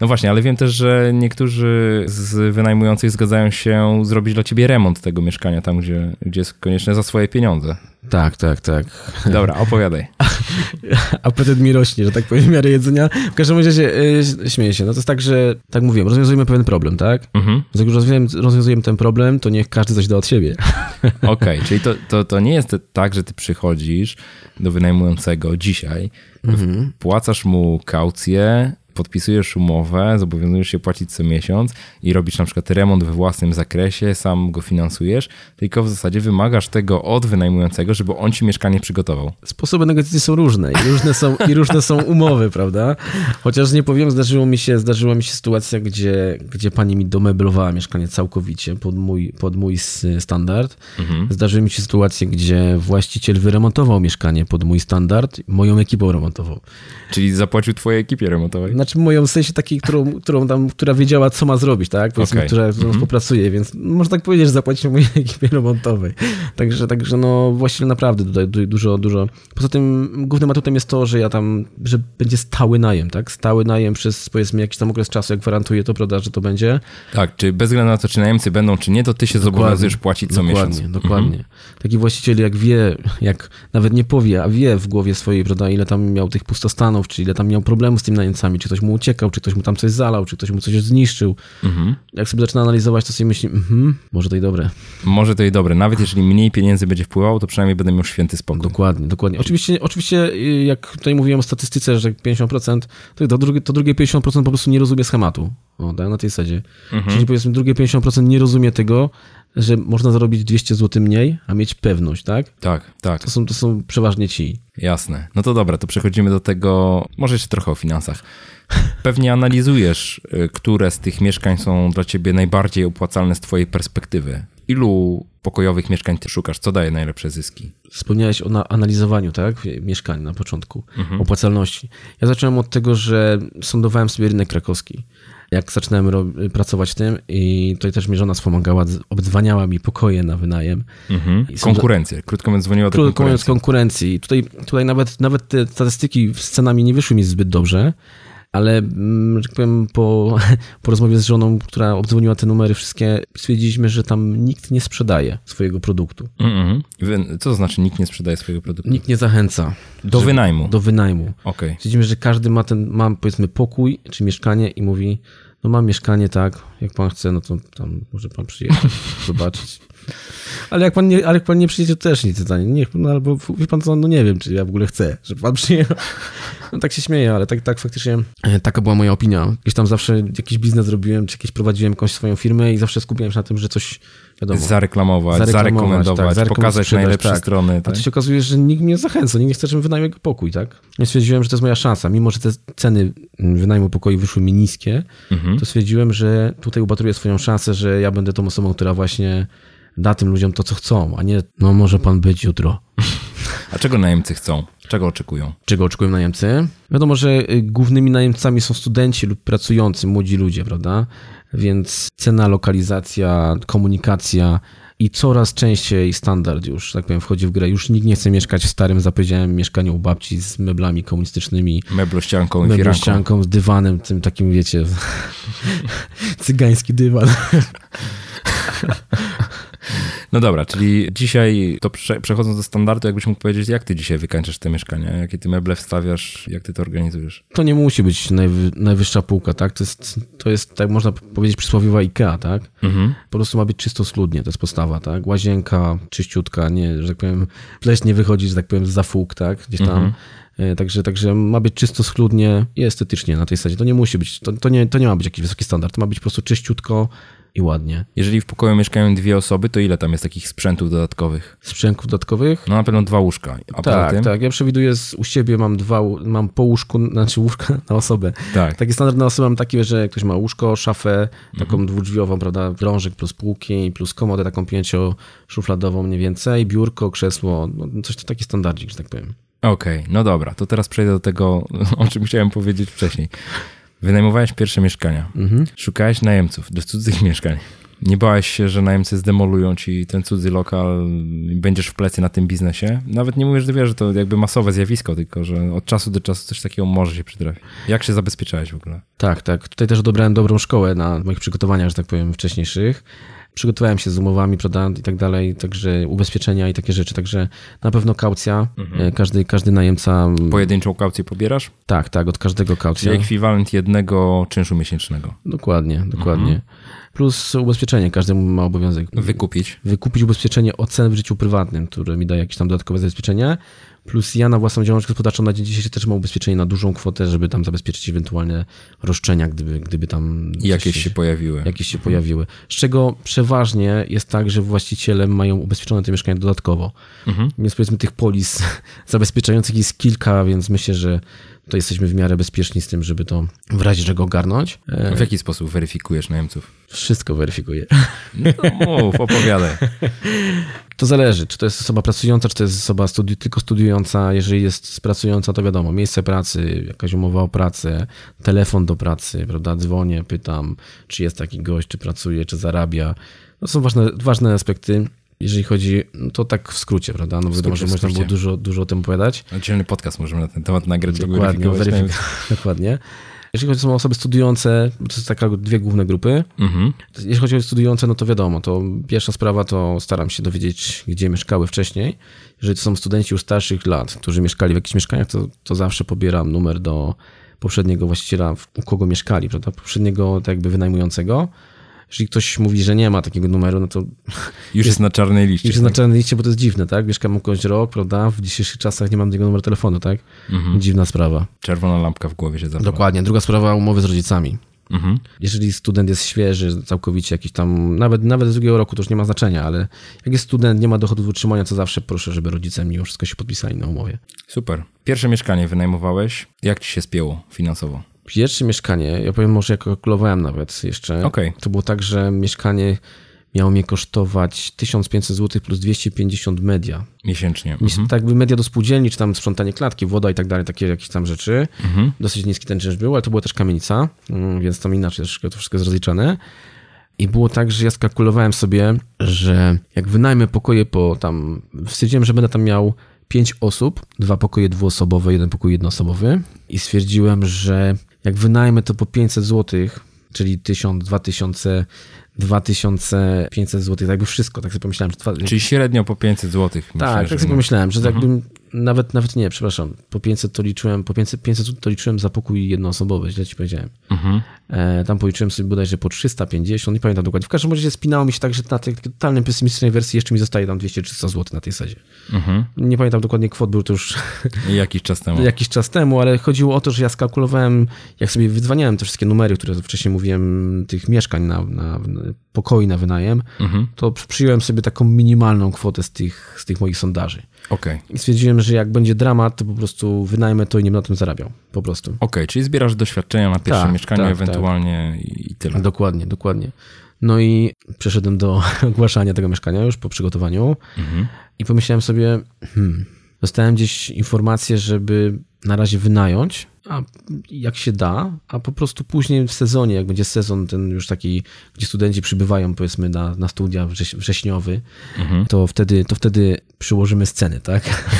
No właśnie, ale wiem też, że niektórzy z wynajmujących zgadzają się zrobić dla ciebie remont tego mieszkania tam, gdzie, gdzie jest konieczne za swoje pieniądze. Tak, tak, tak. Dobra, opowiadaj. Apetyt mi rośnie, że tak powiem, w miarę jedzenia. W każdym razie yy, śmieję się. No to jest tak, że, tak mówiłem, rozwiązujemy pewien problem, tak? Mhm. Jak już rozwiązujemy ten problem, to niech każdy coś da od siebie. Okej, okay, czyli to, to, to nie jest tak, że ty przychodzisz do wynajmującego dzisiaj, mhm. wpłacasz mu kaucję, podpisujesz umowę, zobowiązujesz się płacić co miesiąc i robisz na przykład remont we własnym zakresie, sam go finansujesz, tylko w zasadzie wymagasz tego od wynajmującego, żeby on ci mieszkanie przygotował. Sposoby negocjacji są różne i różne są, i różne są umowy, prawda? Chociaż nie powiem, zdarzyło mi się, zdarzyła mi się sytuacja, gdzie, gdzie pani mi domeblowała mieszkanie całkowicie pod mój, pod mój standard. Mhm. Zdarzyły mi się sytuacje, gdzie właściciel wyremontował mieszkanie pod mój standard, moją ekipą remontował. Czyli zapłacił twojej ekipie remontowej? Znaczy moją w sensie takiej, którą, którą tam, która wiedziała, co ma zrobić, tak? Powiedzmy, okay. która, mm -hmm. współpracuje, więc można tak powiedzieć, że zapłacił mojej ekipie remontowej. Także, także no właściwie naprawdę tutaj dużo, dużo. Poza tym głównym atutem jest to, że ja tam, że będzie stały najem, tak? Stały najem przez powiedzmy jakiś tam okres czasu, jak gwarantuję to, prawda, że to będzie. Tak, czy bez względu na to, czy najemcy będą, czy nie, to ty się dokładnie, zobowiązujesz płacić co dokładnie, miesiąc. Dokładnie, mhm. Taki właściciel jak wie, jak nawet nie powie, a wie w głowie swojej, prawda, ile tam miał tych pustostanów, czy ile tam miał problemów z tymi najemcami, czy ktoś mu uciekał, czy ktoś mu tam coś zalał, czy ktoś mu coś zniszczył. Mhm. Jak sobie zaczyna analizować, to sobie myśli, mhm, może to i dobre. Może to i dobre. Nawet jeżeli mniej pieniędzy będzie wpływało, to przynajmniej będę miał święty spokój. Dokładnie, dokładnie. Oczywiście, oczywiście y, jak tutaj mówiłem o statystyce, że 50%, to, to, drugie, to drugie 50% po prostu nie rozumie schematu. O, tak, na tej zasadzie. Mhm. Czyli powiedzmy drugie 50% nie rozumie tego, że można zarobić 200 zł mniej, a mieć pewność, tak? Tak, tak. To są, to są przeważnie ci. Jasne. No to dobra, to przechodzimy do tego, może jeszcze trochę o finansach. Pewnie analizujesz, y, które z tych mieszkań są dla ciebie najbardziej opłacalne z twojej perspektywy. Ilu pokojowych mieszkań ty szukasz? Co daje najlepsze zyski? Wspomniałeś o analizowaniu, tak? Mieszkań na początku, mhm. opłacalności. Ja zacząłem od tego, że sądowałem sobie rynek krakowski jak zaczynałem pracować w tym i tutaj też mnie żona wspomagała, obdzwaniała mi pokoje na wynajem. Mhm. Konkurencję, krótko mówiąc dzwoniła do konkurencji. mówiąc konkurencji. Tutaj, tutaj nawet, nawet te statystyki z cenami nie wyszły mi zbyt dobrze, ale, mm, że tak powiem, po, po rozmowie z żoną, która obdzwoniła te numery wszystkie, stwierdziliśmy, że tam nikt nie sprzedaje swojego produktu. Mm -hmm. Co to znaczy nikt nie sprzedaje swojego produktu? Nikt nie zachęca. Do wynajmu? Do wynajmu. Okay. Stwierdziliśmy, że każdy ma ten, ma powiedzmy pokój czy mieszkanie i mówi, no mam mieszkanie, tak, jak pan chce, no to tam może pan przyjechać, zobaczyć. Ale jak pan nie, ale jak pan nie przyjedzie, to też nic zdanie. Niech, no albo wie pan co, no nie wiem, czy ja w ogóle chcę, żeby pan przyjechał. No tak się śmieję, ale tak, tak faktycznie e, taka była moja opinia. Gdzieś tam zawsze jakiś biznes robiłem, czy jakieś prowadziłem jakąś swoją firmę i zawsze skupiałem się na tym, że coś wiadomo. Zareklamować, zareklamować zarekomendować, tak, pokazać sprzedać, najlepsze tak. strony. Tak? A to się okazuje, że nikt mnie zachęca, nikt nie chce, żebym wynajął jego pokój, tak? Ja stwierdziłem, że to jest moja szansa. Mimo, że te ceny wynajmu pokoju wyszły mi niskie, mhm. to stwierdziłem, że tutaj upatruję swoją szansę, że ja będę tą osobą, która właśnie da tym ludziom to, co chcą, a nie, no może pan być jutro. A czego najemcy chcą? Czego oczekują? Czego oczekują najemcy? Wiadomo, że y, głównymi najemcami są studenci lub pracujący, młodzi ludzie, prawda? Więc cena, lokalizacja, komunikacja i coraz częściej standard już, tak powiem, wchodzi w grę. Już nikt nie chce mieszkać w starym, zapowiedziałem, mieszkaniu u babci z meblami komunistycznymi. Meblościanką i Meblościanką, z dywanem, tym takim, wiecie, cygański dywan. No dobra, czyli dzisiaj, to prze, przechodząc do standardu, jakbyś mógł powiedzieć, jak ty dzisiaj wykańczasz te mieszkania? Jakie ty meble wstawiasz? Jak ty to organizujesz? To nie musi być najwy, najwyższa półka, tak? To jest, to jest, tak można powiedzieć, przysłowiowa IKEA, tak? Mhm. Po prostu ma być czysto schludnie, to jest postawa, tak? Łazienka czyściutka, nie, że tak powiem, pleś nie wychodzi, że tak powiem, za fółk, tak? Gdzieś tam. Mhm. E, także, także ma być czysto schludnie i estetycznie na tej zasadzie. To nie musi być, to, to, nie, to nie ma być jakiś wysoki standard. To ma być po prostu czyściutko, i ładnie. Jeżeli w pokoju mieszkają dwie osoby, to ile tam jest takich sprzętów dodatkowych? Sprzętów dodatkowych? No na pewno dwa łóżka. A tak, tym... tak. Ja przewiduję, z, u siebie mam dwa, mam po łóżku, znaczy łóżka na osobę. Tak. Taki standard na osobę mam taki, że ktoś ma łóżko, szafę, taką mhm. dwudrzwiową, prawda, drążek plus półki, plus komodę taką pięcioszufladową mniej więcej, biurko, krzesło, no coś to taki standardzik, że tak powiem. Okej, okay, no dobra, to teraz przejdę do tego, o czym chciałem powiedzieć wcześniej. Wynajmowałeś pierwsze mieszkania. Mhm. Szukałeś najemców do cudzych mieszkań. Nie bałeś się, że najemcy zdemolują ci ten cudzy lokal i będziesz w plecy na tym biznesie? Nawet nie mówię, że wiesz, że to jakby masowe zjawisko, tylko że od czasu do czasu coś takiego może się przytrafić. Jak się zabezpieczałeś w ogóle? Tak, tak. Tutaj też odebrałem dobrą szkołę na moich przygotowaniach, że tak powiem, wcześniejszych przygotowałem się z umowami, prawda, i tak dalej, także ubezpieczenia i takie rzeczy, także na pewno kaucja, mhm. E, każdy, każdy najemca... Pojedynczą kaucję pobierasz? Tak, tak, od każdego kaucja. Czyli ekwiwalent jednego czynszu miesięcznego. Dokładnie, dokładnie. Mhm. Plus ubezpieczenie, każdy ma obowiązek. Wykupić. Wykupić ubezpieczenie ocen w życiu prywatnym, które mi daje jakieś tam dodatkowe zabezpieczenie. Plus ja na własną działalność gospodarczą na dzień dzisiejszy też mam ubezpieczenie na dużą kwotę, żeby tam zabezpieczyć ewentualne roszczenia, gdyby, gdyby tam... Jakieś się, się pojawiły. Jakieś się mhm. pojawiły. Z czego przeważnie jest tak, że właściciele mają ubezpieczone te mieszkania dodatkowo. Mhm. Więc powiedzmy tych polis zabezpieczających jest kilka, więc myślę, że to jesteśmy w miarę bezpieczni z tym, żeby to w razie czego ogarnąć. W jaki sposób weryfikujesz najemców? Wszystko weryfikuję. No mów, opowiadaj. To zależy, czy to jest osoba pracująca, czy to jest osoba studi tylko studiująca. Jeżeli jest pracująca, to wiadomo, miejsce pracy, jakaś umowa o pracę, telefon do pracy, prawda, dzwonię, pytam, czy jest taki gość, czy pracuje, czy zarabia. To są ważne, ważne aspekty jeżeli chodzi, no to tak w skrócie, prawda? No wiadomo, że można było dużo, dużo o tym opowiadać. Oddzielny podcast możemy na ten temat nagrać. Dokładnie, weryfikować. Dokładnie. Jeżeli chodzi o osoby studiujące, to jest taka dwie główne grupy. Mhm. Jeśli chodzi o studiujące, no to wiadomo, to pierwsza sprawa to staram się dowiedzieć, gdzie mieszkały wcześniej. Jeżeli to są studenci już starszych lat, którzy mieszkali w jakichś mieszkaniach, to, to zawsze pobieram numer do poprzedniego właściciela, u kogo mieszkali, prawda? Poprzedniego tak jakby wynajmującego jeżeli ktoś mówi, że nie ma takiego numeru, no to... Już jest na czarnej liście. Już jest tak? na czarnej liście, bo to jest dziwne, tak? Mieszkam u kogoś rok, prawda? W dzisiejszych czasach nie mam tego numeru telefonu, tak? Mhm. Dziwna sprawa. Czerwona lampka w głowie się zapala. Dokładnie. Druga sprawa, umowy z rodzicami. Mhm. Jeżeli student jest świeży, całkowicie jakiś tam, nawet, nawet z drugiego roku to już nie ma znaczenia, ale jak jest student, nie ma dochodów z utrzymania, to zawsze proszę, żeby rodzice mimo wszystko się podpisali na umowie. Super. Pierwsze mieszkanie wynajmowałeś. Jak ci się spięło finansowo? Pierwsze mieszkanie, ja powiem może jak kalkulowałem nawet jeszcze, okay. to było tak, że mieszkanie miało mnie kosztować 1500 zł plus 250 media. Miesięcznie. Mhm. Tak by media do spółdzielni, czy tam sprzątanie klatki, woda i tak dalej, takie jakieś tam rzeczy. Mhm. Dosyć niski ten czynsz był, ale to była też kamienica, mm, więc tam inaczej to wszystko jest rozliczane. I było tak, że ja skalkulowałem sobie, że jak wynajmę pokoje po tam, stwierdziłem, że będę tam miał pięć osób, dwa pokoje dwuosobowe, jeden pokój jednoosobowy i stwierdziłem, że jak wynajmę to po 500 zł, czyli 1000, 2000, 2500 zł, tak jakby wszystko, tak sobie pomyślałem. Że dwa, Czyli średnio po 500 zł. tak, tak sobie pomyślałem, że mhm. jakbym nawet, nawet nie, przepraszam, po 500 to liczyłem, po 500, 500 zł to liczyłem za pokój jednoosobowy, źle ci powiedziałem. Mhm. E, tam policzyłem sobie bodajże po 350, nie pamiętam dokładnie. W każdym razie spinało mi się tak, że na tej totalnej pesymistycznej wersji jeszcze mi zostaje tam 200-300 zł na tej sadzie. Mhm. Nie pamiętam dokładnie kwot, był to już... Jakiś czas temu. Jakiś czas temu, ale chodziło o to, że ja skalkulowałem, jak sobie wydzwaniałem te wszystkie numery, które wcześniej mówiłem, tych mieszkań na, na pokoi na wynajem, mhm. to przyjąłem sobie taką minimalną kwotę z tych, z tych moich sondaży. Okay. I stwierdziłem, że jak będzie dramat, to po prostu wynajmę to i nie będę na tym zarabiał. Po prostu. Okej, okay, czyli zbierasz doświadczenia na pierwszym tak, mieszkaniu tak, ewentualnie tak. i tyle. Dokładnie, dokładnie. No i przeszedłem do ogłaszania tego mieszkania już po przygotowaniu mhm. i pomyślałem sobie, hmm, dostałem gdzieś informację, żeby na razie wynająć, a jak się da, a po prostu później w sezonie, jak będzie sezon ten już taki, gdzie studenci przybywają powiedzmy na, na studia wrześniowy, mhm. to, wtedy, to wtedy przyłożymy sceny, tak?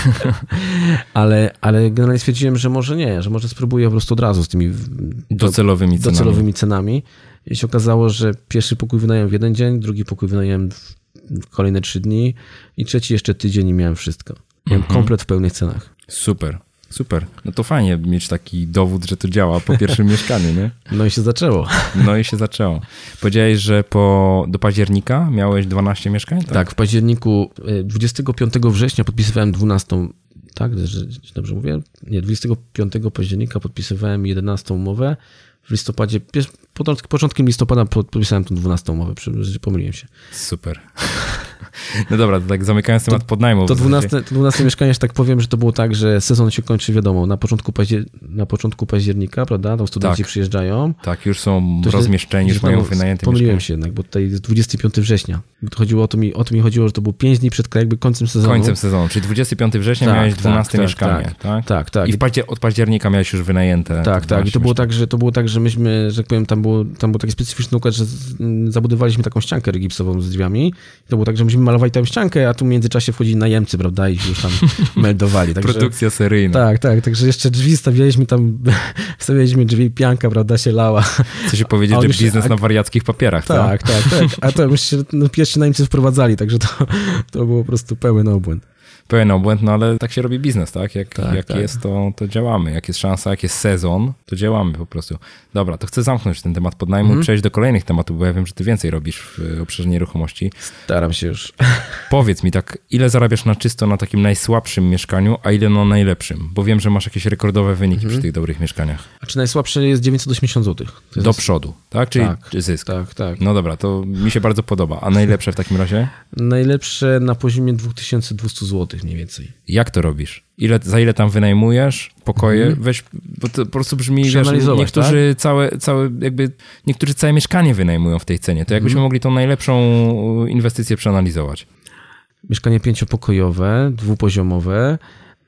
ale, ale generalnie stwierdziłem, że może nie, że może spróbuję po prostu od razu z tymi docelowymi, cenami. docelowymi cenami. I się okazało, że pierwszy pokój wynająłem w jeden dzień, drugi pokój wynająłem w kolejne trzy dni i trzeci jeszcze tydzień i miałem wszystko. Miałem mhm. komplet w pełnych cenach. Super. Super. No to fajnie mieć taki dowód, że to działa po pierwszym mieszkaniu, nie? No i się zaczęło. No i się zaczęło. Powiedziałeś, że po, do października miałeś 12 mieszkań? Tak, tak w październiku 25 e, września podpisywałem 12, tak, że dobrze mówię? Nie, 25 października podpisywałem 11 umowę. W listopadzie, początkiem listopada podpisałem tą 12 umowę, pomyliłem się. Super. No dobra, to tak zamykając temat podnajmu. To 12, to 12 mieszkanie, że tak powiem, że to było tak, że sezon się kończy, wiadomo, na początku, paździer na początku października, prawda? Tam studenci tak. przyjeżdżają. Tak, już są to rozmieszczeni, już mają wynajęte Pomyliłem mieszkanie. się jednak, bo tutaj jest 25 września. To chodziło o to, mi, o to mi chodziło, że to było 5 dni przed jakby końcem sezonu. Końcem sezonu, czyli 25 września tak, miałeś 12 tak, tak, mieszkanie, tak? Tak, tak. tak. I paździer od października miałeś już wynajęte. Tak, tak. I to było tak, że to było tak, że myśmy, że tak powiem, tam było, tam był taki specyficzny układ, że zabudowaliśmy taką ściankę gipsową z drzwiami. I to było tak, że myśmy malowali tę ściankę, a tu w międzyczasie wchodzili najemcy, prawda, i już tam meldowali. Także, Produkcja seryjna. Tak, tak, także jeszcze drzwi stawialiśmy tam, stawialiśmy drzwi, pianka, prawda, się lała. Co się powiedzieć, że biznes się, na wariackich papierach, tak? Tak, tak, tak. A to już się no, pierwsi najemcy wprowadzali, także to, to było po prostu pełen obłęd pełen obłęd, no ale tak się robi biznes, tak? Jak, tak, jak tak. jest, to, to działamy. Jak jest szansa, jak jest sezon, to działamy po prostu. Dobra, to chcę zamknąć ten temat podnajmu mm. i przejść do kolejnych tematów, bo ja wiem, że ty więcej robisz w obszarze nieruchomości. Staram się już. Powiedz mi tak, ile zarabiasz na czysto na takim najsłabszym mieszkaniu, a ile na najlepszym? Bo wiem, że masz jakieś rekordowe wyniki mm. przy tych dobrych mieszkaniach. A czy najsłabsze jest 980 zł? Do jest... przodu, tak? Czyli tak, zysk. Tak, tak. No dobra, to mi się bardzo podoba. A najlepsze w takim razie? Najlepsze na poziomie 2200 zł mniej więcej. Jak to robisz? Ile, za ile tam wynajmujesz pokoje? Mhm. Weź, bo to po prostu brzmi, wiesz, niektórzy tak? całe, całe, jakby, niektórzy całe mieszkanie wynajmują w tej cenie. To jakbyśmy mhm. mogli tą najlepszą inwestycję przeanalizować. Mieszkanie pięciopokojowe, dwupoziomowe,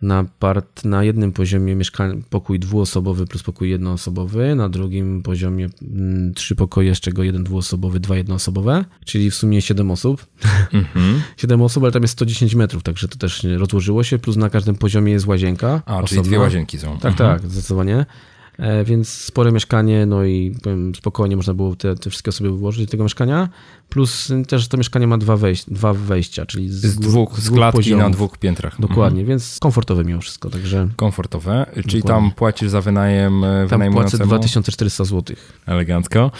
na, part, na jednym poziomie mieszkań, pokój dwuosobowy plus pokój jednoosobowy, na drugim poziomie mm, trzy pokoje, z czego jeden dwuosobowy, dwa jednoosobowe, czyli w sumie siedem osób. Mm-hmm. Siedem osób, ale tam jest 110 metrów, także to też rozłożyło się, plus na każdym poziomie jest łazienka. A, osobna. czyli dwie łazienki są. Tak, mhm. tak, zdecydowanie. E, więc spore mieszkanie, no i powiem, spokojnie można było te, te wszystkie osoby wyłożyć do tego mieszkania. Plus też to mieszkanie ma dwa, wejś dwa wejścia, czyli z, z dwóch, z, z klatki poziomów. na dwóch piętrach. Dokładnie, mhm. więc komfortowe mimo wszystko, także... Komfortowe, czyli Dokładnie. tam płacisz za wynajem e, Tam płacę 2400 zł. Elegancko.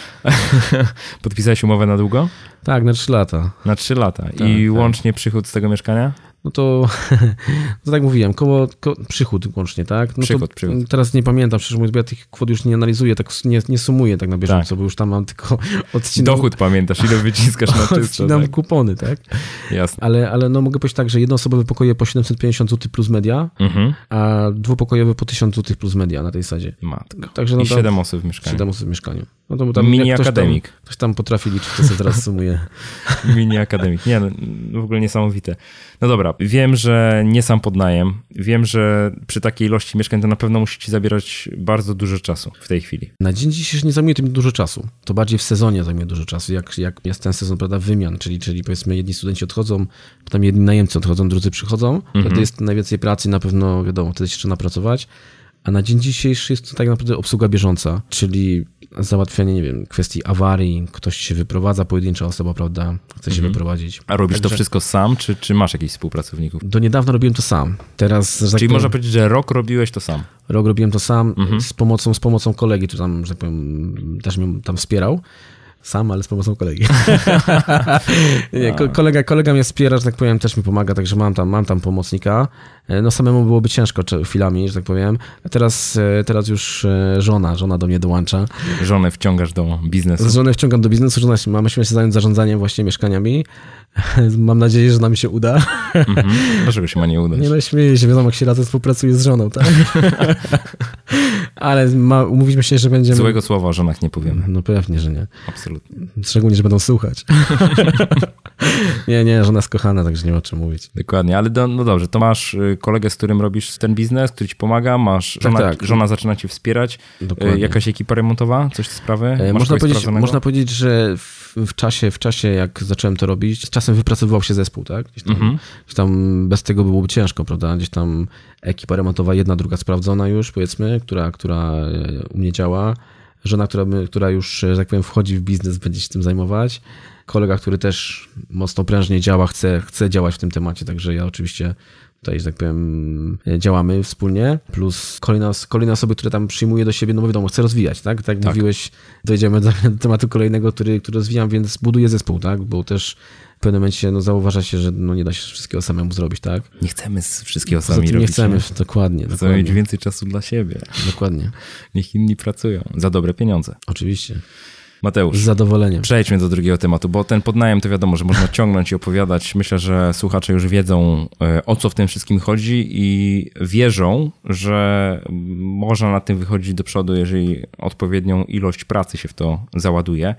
Podpisałeś umowę na długo? Tak, na 3 lata. Na 3 lata. Tak, I tak. łącznie przychód z tego mieszkania? No to, to tak mówiłem, koło, ko, przychód łącznie, tak? No przychód, przychód. Teraz nie pamiętam, szczerze mówiąc, ja tych kwot już nie analizuję, tak nie, nie sumuję tak na bieżąco, tak. bo już tam mam tylko odcinam... Dochód pamiętasz, ile wyciskasz na czysto. Odcinam tak? kupony, tak? Jasne. Ale, ale no mogę powiedzieć tak, że jednoosobowe pokoje po 750 zł plus media, mhm. a dwupokojowe po 1000 zł plus media na tej sadzie. Matko. Także no I 7 osób w mieszkaniu. 7 osób w mieszkaniu. No to tam, Mini akademik. Ktoś tam, ktoś tam potrafi liczyć, to co teraz sumuje. Mini akademik. Nie, no, w ogóle niesamowite. No dobra, wiem, że nie sam podnajem. Wiem, że przy takiej ilości mieszkań to na pewno musi ci zabierać bardzo dużo czasu w tej chwili. Na dzień dzisiejszy nie zajmuje to mi dużo czasu. To bardziej w sezonie zajmuje dużo czasu, jak, jak jest ten sezon, prawda, wymian, czyli, czyli powiedzmy jedni studenci odchodzą, potem jedni najemcy odchodzą, drudzy przychodzą. Mhm. Wtedy jest najwięcej pracy, na pewno wiadomo, wtedy się trzeba napracować A na dzień dzisiejszy jest to tak naprawdę obsługa bieżąca, czyli załatwianie, nie wiem, kwestii awarii, ktoś się wyprowadza, pojedyncza osoba, prawda, chce się mhm. wyprowadzić. A robisz Także... to wszystko sam, czy, czy masz jakichś współpracowników? Do niedawna robiłem to sam. Teraz, Czyli tak można powiedzieć, że rok robiłeś to sam? Rok robiłem to sam mhm. z, pomocą, z pomocą kolegi, który tam, że tak powiem, też mnie tam wspierał. Sam, ale z pomocą kolegi. nie, kolega, kolega mnie wspiera, że tak powiem, też mi pomaga, także mam tam, mam tam pomocnika. E, no samemu byłoby ciężko chwilami, że tak powiem. A teraz, e, teraz już e, żona, żona do mnie dołącza. Żonę wciągasz do biznesu. Żonę wciągam do biznesu, żona, mamy się zająć zarządzaniem właśnie mieszkaniami. Mam nadzieję, że nam się uda. Mhm. Dlaczego się ma nie udać? Nie no, śmieję się, wiadomo, jak się razem współpracuje z żoną, tak? Ale ma, umówiliśmy się, że będziemy... Złego słowa o żonach nie powiem. No pewnie, że nie. Absolutnie. Szczególnie, że będą słuchać. nie, nie, żona jest kochana, także nie ma o czym mówić. Dokładnie, ale do, no dobrze, to masz y, kolegę, z którym robisz ten biznes, który ci pomaga, masz tak, żona, tak, tak. żona zaczyna ci wspierać, y, Dokładnie. jakaś ekipa remontowa, coś z sprawy? E, można powiedzieć, można powiedzieć, że w, w, czasie, w czasie, jak zacząłem to robić, czasem wypracowywał się zespół, tak? Gdzieś tam, mhm. gdzieś tam bez tego byłoby ciężko, prawda? Gdzieś tam ekipa remontowa, jedna, druga sprawdzona już, powiedzmy, która, która e, u mnie działa. Żona, która, która już, że tak powiem, wchodzi w biznes, będzie się tym zajmować. Kolega, który też mocno prężnie działa, chce, chce działać w tym temacie, także ja oczywiście tutaj, że tak powiem, działamy wspólnie, plus kolejne, kolejne osoby, które tam przyjmuję do siebie, no bo wiadomo, chcę rozwijać, tak? Tak tak. mówiłeś, dojdziemy do, do tematu kolejnego, który, który rozwijam, więc buduję zespół, tak? Bo też w pewnym momencie no, zauważa się, że no, nie da się wszystkiego samemu zrobić, tak? Nie chcemy wszystkiego sami robić. Nie chcemy, nie? dokładnie. Chcemy dokładnie. mieć więcej czasu dla siebie. Dokładnie. Niech inni pracują za dobre pieniądze. Oczywiście. Mateusz. Z zadowoleniem. Przejdźmy do drugiego tematu, bo ten podnajem to wiadomo, że można ciągnąć i opowiadać. Myślę, że słuchacze już wiedzą e, o co w tym wszystkim chodzi i wierzą, że można na tym wychodzić do przodu, jeżeli odpowiednią ilość pracy się w to załaduje.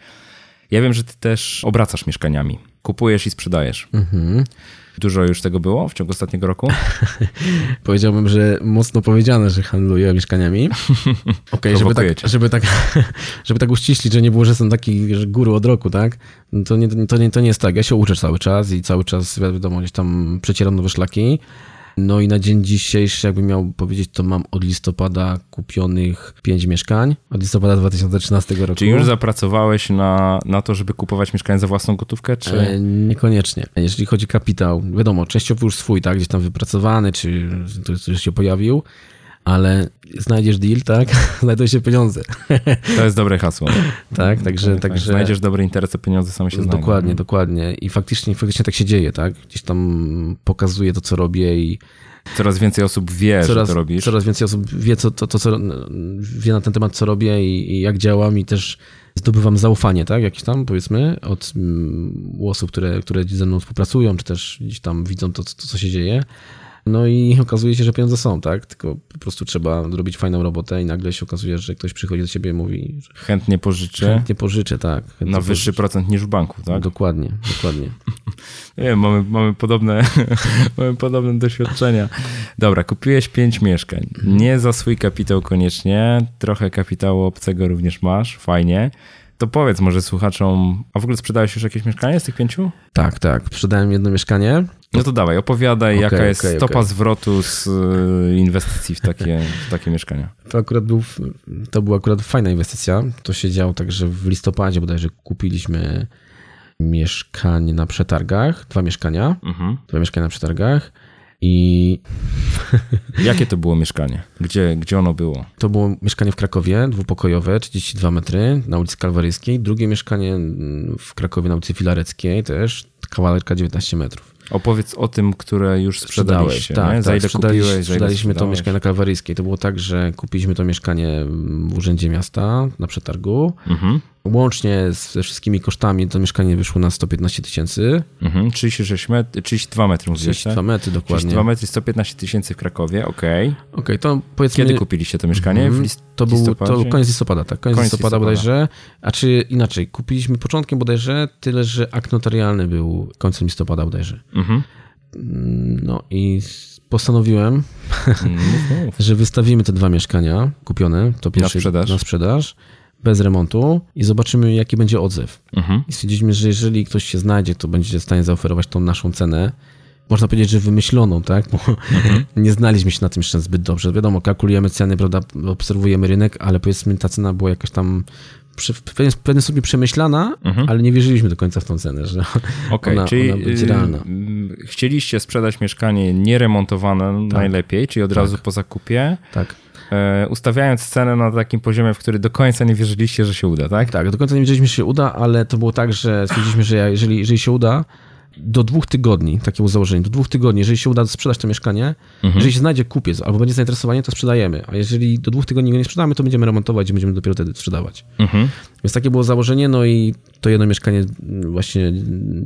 Ja wiem, że ty też obracasz mieszkaniami. Kupujesz i sprzedajesz. Mhm. Dużo już tego było w ciągu ostatniego roku? Powiedziałbym, że mocno powiedziane, że handluję mieszkaniami. Okej, okay, żeby, tak, żeby, tak, żeby tak uściślić, że nie było, że jestem taki że guru od roku, tak? To nie, to, nie, to nie jest tak. Ja się uczę cały czas i cały czas, wiadomo, gdzieś tam przecieram nowe szlaki. No i na dzień dzisiejszy, jakbym miał powiedzieć, to mam od listopada kupionych pięć mieszkań. Od listopada 2013 roku. Czy już zapracowałeś na, na to, żeby kupować mieszkanie za własną gotówkę? Czy... E, niekoniecznie. Jeżeli chodzi o kapitał, wiadomo, częściowo już swój, tak, gdzieś tam wypracowany, czy to już się pojawił, ale znajdziesz deal, tak? Znajdą się pieniądze. To jest dobre hasło. tak, także, tak, także... Znajdziesz dobry interes, to pieniądze same się znajdą. Dokładnie, dokładnie. I faktycznie, faktycznie tak się dzieje, tak? Gdzieś tam pokazuję to, co robię i Coraz więcej osób wie, coraz, że to robisz. Coraz więcej osób wie, co, to, to, co, wie na ten temat, co robię i, i jak działam i też zdobywam zaufanie, tak, jakieś tam, powiedzmy, od um, osób, które, które ze mną współpracują, czy też gdzieś tam widzą to, to co się dzieje. No i okazuje się, że pieniądze są, tak? Tylko po prostu trzeba zrobić fajną robotę i nagle się okazuje, że ktoś przychodzi do ciebie i mówi... Chętnie pożyczę. Chętnie pożyczę, tak. Chętnie na wyższy pożyczę. procent niż w banku, tak? Dokładnie, dokładnie. Nie wiem, mamy, mamy, podobne, mamy podobne doświadczenia. Dobra, kupiłeś pięć mieszkań. Nie za swój kapitał koniecznie, trochę kapitału obcego również masz, fajnie. To powiedz może słuchaczom, a w ogóle sprzedałeś już jakieś mieszkanie z tych pięciu? Tak, tak. Sprzedałem jedno mieszkanie. No to dawaj, opowiadaj, okay, jaka jest okay, stopa okay. zwrotu z y, inwestycji w takie, w takie mieszkania. To akurat był, to była akurat fajna inwestycja. To się działo tak, że w listopadzie bodajże kupiliśmy mieszkanie na przetargach, dwa mieszkania, mhm. dwa mieszkania na przetargach i... Jakie to było mieszkanie? Gdzie, gdzie ono było? To było mieszkanie w Krakowie, dwupokojowe, 32 metry na ulicy Kalwaryjskiej. Drugie mieszkanie w Krakowie na ulicy Filareckiej też, kawalerka 19 metrów. Opowiedz o tym, które już sprzedałeś. Tak, tak, za ile kupiłeś, sprzedaliśmy to mieszkanie na Kalwaryjskiej. To było tak, że kupiliśmy to mieszkanie w Urzędzie Miasta na przetargu. Mhm. Łącznie ze wszystkimi kosztami to mieszkanie wyszło na 115 tysięcy. Mhm, 36 metry, 32 metry 32 tak? metry, dokładnie. 32 metry, 115 tysięcy w Krakowie, okej. Okay. Okej, okay, to powiedzmy... Kiedy kupiliście to mieszkanie? Mhm, list... to był to koniec listopada, tak. Koniec, koniec listopada, listopada bodajże. A czy inaczej, kupiliśmy początkiem bodajże, tyle że akt notarialny był końcem listopada bodajże. Mhm. No i postanowiłem, mm, że wystawimy te dwa mieszkania kupione, to pierwsze na sprzedaż. Na sprzedaż bez remontu i zobaczymy, jaki będzie odzew. Mhm. I stwierdziliśmy, że jeżeli ktoś się znajdzie, to będzie w stanie zaoferować tą naszą cenę, można powiedzieć, że wymyśloną, tak? Bo mhm. nie znaliśmy się na tym jeszcze zbyt dobrze. Wiadomo, kalkulujemy ceny, prawda, obserwujemy rynek, ale powiedzmy ta cena była jakaś tam w pewien, w pewien przemyślana, mhm. ale nie wierzyliśmy do końca w tą cenę, że okay, ona, czyli ona będzie realna. Chcieliście sprzedać mieszkanie nieremontowane tak. najlepiej, czyli od tak. razu po zakupie. Tak. E, ustawiając cenę na takim poziomie, w który do końca nie wierzyliście, że się uda, tak? Tak, do końca nie wierzyliśmy, że się uda, ale to było tak, że stwierdziliśmy, że jeżeli, jeżeli się uda, do dwóch tygodni, takiemu założeniu, do dwóch tygodni, jeżeli się uda sprzedać to mieszkanie, mhm. jeżeli się znajdzie kupiec albo będzie zainteresowanie, to sprzedajemy, a jeżeli do dwóch tygodni go nie sprzedamy, to będziemy remontować i będziemy dopiero wtedy sprzedawać. Mhm. Więc takie było założenie, no i to jedno mieszkanie właśnie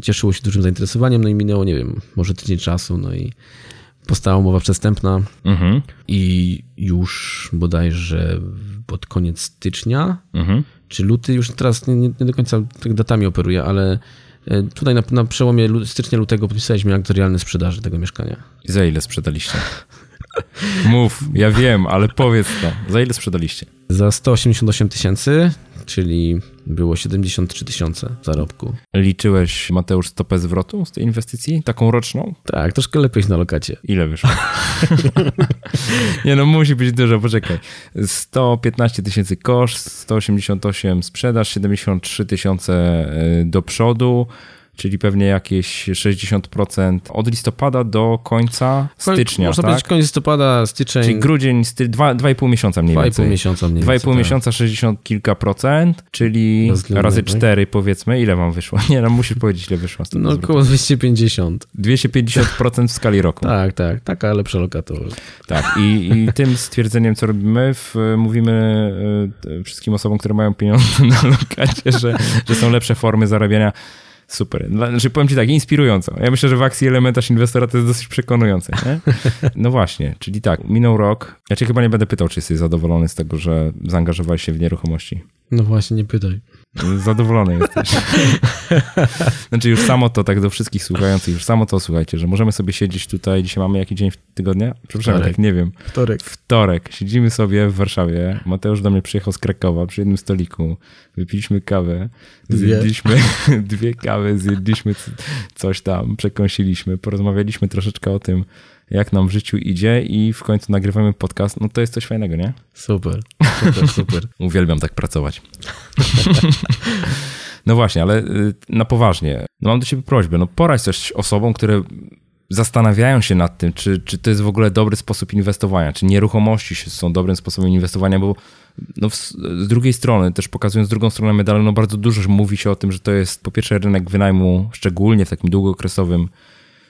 cieszyło się dużym zainteresowaniem, no i minęło, nie wiem, może tydzień czasu, no i powstała umowa przestępna mhm. i już bodajże pod koniec stycznia, mhm. czy luty, już teraz nie, nie, do końca tak datami operuję, ale e, tutaj na, na przełomie stycznia, lutego podpisaliśmy akt realny sprzedaży tego mieszkania. I za ile sprzedaliście? Mów, ja wiem, ale powiedz to. Za ile sprzedaliście? Za 188 tysięcy, czyli było 73 tysiące zarobku. Liczyłeś, Mateusz, stopę zwrotu z tej inwestycji? Taką roczną? Tak, troszkę lepiej na lokacie. Ile wyszło? Nie no, musi być dużo, poczekaj. 115 tysięcy koszt, 188 sprzedaż, 73 tysiące e, do przodu, czyli pewnie jakieś 60% od listopada do końca stycznia. Można tak? powiedzieć koniec listopada, styczeń. Czyli grudzień, sty, 2,5 miesiąca mniej 2,5 więcej. miesiąca mniej 2,5 tak. miesiąca, 60 kilka procent, czyli razy 4 powiedzmy. Ile wam wyszło? Nie, no musisz powiedzieć, ile wyszło. No około 250. 250% w skali roku. tak, tak. Taka lepsza lokator. Tak i, i tym stwierdzeniem, co robimy, w, mówimy y, wszystkim osobom, które mają pieniądze na lokacie, że, że są lepsze formy zarabiania Super. Znaczy, powiem ci tak, inspirująco. Ja myślę, że w akcji elementarz inwestora to jest dosyć przekonujące. Nie? No właśnie, czyli tak, minął rok. Ja cię chyba nie będę pytał, czy jesteś zadowolony z tego, że zaangażowałeś się w nieruchomości. No właśnie, nie pytaj. Zadowolony jesteś. znaczy już samo to, tak do wszystkich słuchających, już samo to, słuchajcie, że możemy sobie siedzieć tutaj, dzisiaj mamy jaki dzień w tygodnia? Przepraszam, tak nie wiem. Wtorek. Wtorek. Siedzimy sobie w Warszawie. Mateusz do mnie przyjechał z Krakowa przy jednym stoliku. Wypiliśmy kawę. Zjedliśmy dwie, dwie kawy, zjedliśmy coś tam, przekąsiliśmy, porozmawialiśmy troszeczkę o tym, jak nam w życiu idzie i w końcu nagrywamy podcast, no to jest coś fajnego, nie? Super, super, super. Uwielbiam tak pracować. no właśnie, ale y, na poważnie. No mam do ciebie prośbę, no poradź coś osobom, które zastanawiają się nad tym, czy, czy to jest w ogóle dobry sposób inwestowania, czy nieruchomości są dobrym sposobem inwestowania, bo no, z drugiej strony, też pokazując drugą stronę medalu, no bardzo dużo mówi się o tym, że to jest po pierwsze rynek wynajmu, szczególnie w takim długookresowym,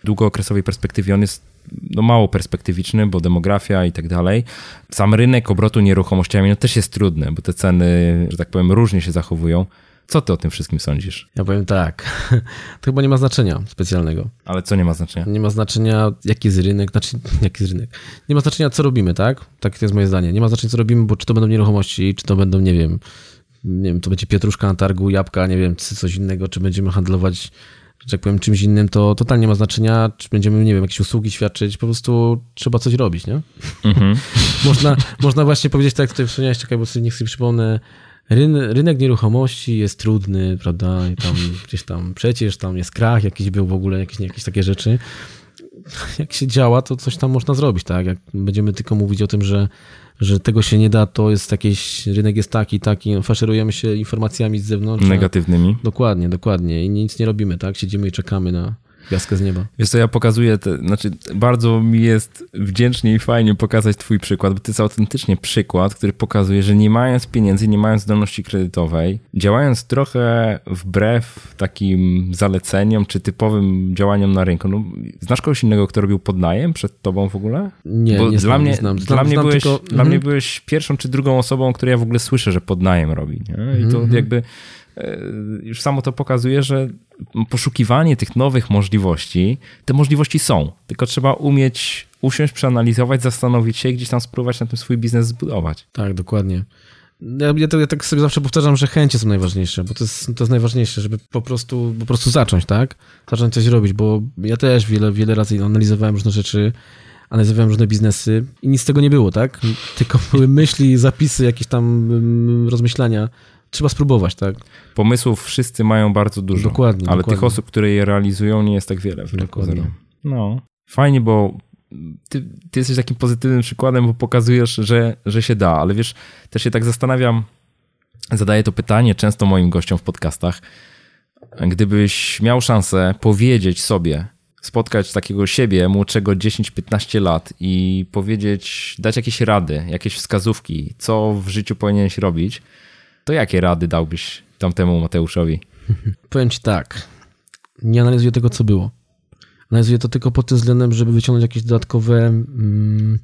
długookresowej perspektywie, on jest no, mało perspektywiczny, bo demografia i tak dalej. Sam rynek obrotu nieruchomościami no, też jest trudny, bo te ceny, że tak powiem, różnie się zachowują. Co ty o tym wszystkim sądzisz? Ja powiem tak. To chyba nie ma znaczenia specjalnego. Ale co nie ma znaczenia? Nie ma znaczenia, jaki jest rynek, znaczy, jaki jest rynek. Nie ma znaczenia, co robimy, tak? Tak to jest moje zdanie. Nie ma znaczenia, co robimy, bo czy to będą nieruchomości, czy to będą, nie wiem, nie wiem, to będzie pietruszka na targu, jabłka, nie wiem, czy coś innego, czy będziemy handlować że tak powiem, czymś innym, to totalnie ma znaczenia, czy będziemy, nie wiem, jakieś usługi świadczyć, po prostu trzeba coś robić, nie? Mhm. można, można właśnie powiedzieć, tak jak tutaj wspomniałeś, czekaj, bo sobie nie chcę przypomnę, Ryn, rynek nieruchomości jest trudny, prawda, i tam gdzieś tam przecież tam jest krach jakiś był w ogóle, jakieś, jakieś takie rzeczy. Jak się działa, to coś tam można zrobić, tak? Jak będziemy tylko mówić o tym, że że tego się nie da, to jest jakiś, rynek jest taki, taki, faszerujemy się informacjami z zewnątrz. Negatywnymi. dokładnie, dokładnie i nic nie robimy, tak? Siedzimy i czekamy na, gwiazdkę z nieba. Wiesz co, ja pokazuję, te, znaczy bardzo mi jest wdzięcznie i fajnie pokazać twój przykład, bo to jest autentycznie przykład, który pokazuje, że nie mając pieniędzy, nie mając zdolności kredytowej, działając trochę wbrew takim zaleceniom czy typowym działaniom na rynku, no, znasz kogoś innego, kto robił podnajem przed tobą w ogóle? Nie, bo nie dla mnie, nie znam. Dla, znam, mnie, znam byłeś, tylko... dla mhm. mnie byłeś pierwszą czy drugą osobą, której ja w ogóle słyszę, że podnajem robi. Nie? I to mhm. jakby E, już samo to pokazuje, że poszukiwanie tych nowych możliwości, te możliwości są, tylko trzeba umieć usiąść, przeanalizować, zastanowić się i gdzieś tam spróbować na tym swój biznes zbudować. Tak, dokładnie. Ja, ja, to, ja tak sobie zawsze powtarzam, że chęcie są najważniejsze, bo to jest, to jest najważniejsze, żeby po prostu, po prostu zacząć, tak? Zacząć coś robić, bo ja też wiele, wiele razy analizowałem różne rzeczy, analizowałem różne biznesy i nic z tego nie było, tak? Tylko były myśli, zapisy, jakieś tam mm, rozmyślania, trzeba spróbować, tak? Pomysłów wszyscy mają bardzo dużo. Dokładnie. Ale dokładnie. tych osób, które je realizują, nie jest tak wiele w rynku zero. No, fajnie, bo ty, ty jesteś takim pozytywnym przykładem, bo pokazujesz, że, że się da, ale wiesz, też się tak zastanawiam, zadaję to pytanie często moim gościom w podcastach. Gdybyś miał szansę powiedzieć sobie, spotkać takiego siebie młodszego 10-15 lat i powiedzieć, dać jakieś rady, jakieś wskazówki, co w życiu powinieneś robić, to jakie rady dałbyś tamtemu Mateuszowi? Powiem ci tak. Nie analizuję tego, co było. Analizuję to tylko pod tym względem, żeby wyciągnąć jakieś dodatkowe. Mm,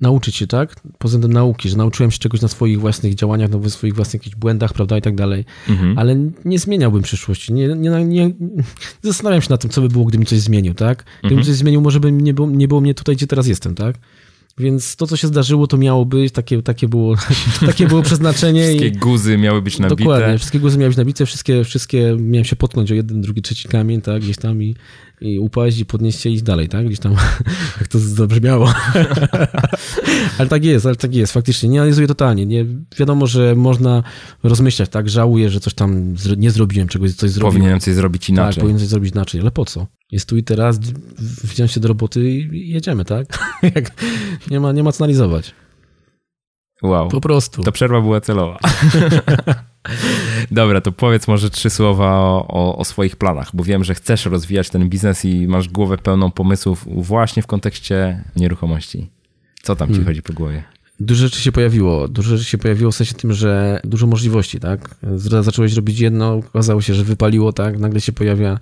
nauczyć się, tak? Pod względem nauki, że nauczyłem się czegoś na swoich własnych działaniach, na swoich własnych jakichś błędach, prawda, i tak dalej. Mhm. Ale nie zmieniałbym przyszłości. Nie, nie, nie, nie, zastanawiam się nad tym, co by było, gdybym coś zmienił, tak? Gdybym mhm. coś zmienił, może by nie było, nie było mnie tutaj, gdzie teraz jestem, tak? Więc to, co się zdarzyło, to miało być, takie, takie, było, takie było przeznaczenie. wszystkie i... guzy miały być nabite. Dokładnie, wszystkie guzy miały być nabite, wszystkie, wszystkie miałem się potknąć o jeden, drugi, trzeci kamień, tak, gdzieś tam i, i upaść i podnieść się i iść dalej, tak, gdzieś tam, jak to zabrzmiało. ale tak jest, ale tak jest, faktycznie, nie analizuję totalnie, nie, wiadomo, że można rozmyślać, tak, żałuję, że coś tam nie zrobiłem, czegoś, coś zrobiłem. Powinienem coś zrobić inaczej. Tak, powinienem coś zrobić inaczej, ale po co? Jest tu i teraz, wziąć się do roboty i jedziemy, tak? nie, ma, nie ma co analizować. Wow. Po prostu. Ta przerwa była celowa. Dobra, to powiedz może trzy słowa o, o, swoich planach, bo wiem, że chcesz rozwijać ten biznes i masz głowę pełną pomysłów właśnie w kontekście nieruchomości. Co tam ci hmm. chodzi po głowie? Dużo rzeczy się pojawiło. Dużo rzeczy się pojawiło w sensie tym, że dużo możliwości, tak? Zacząłeś robić jedno, okazało się, że wypaliło, tak? Nagle się pojawia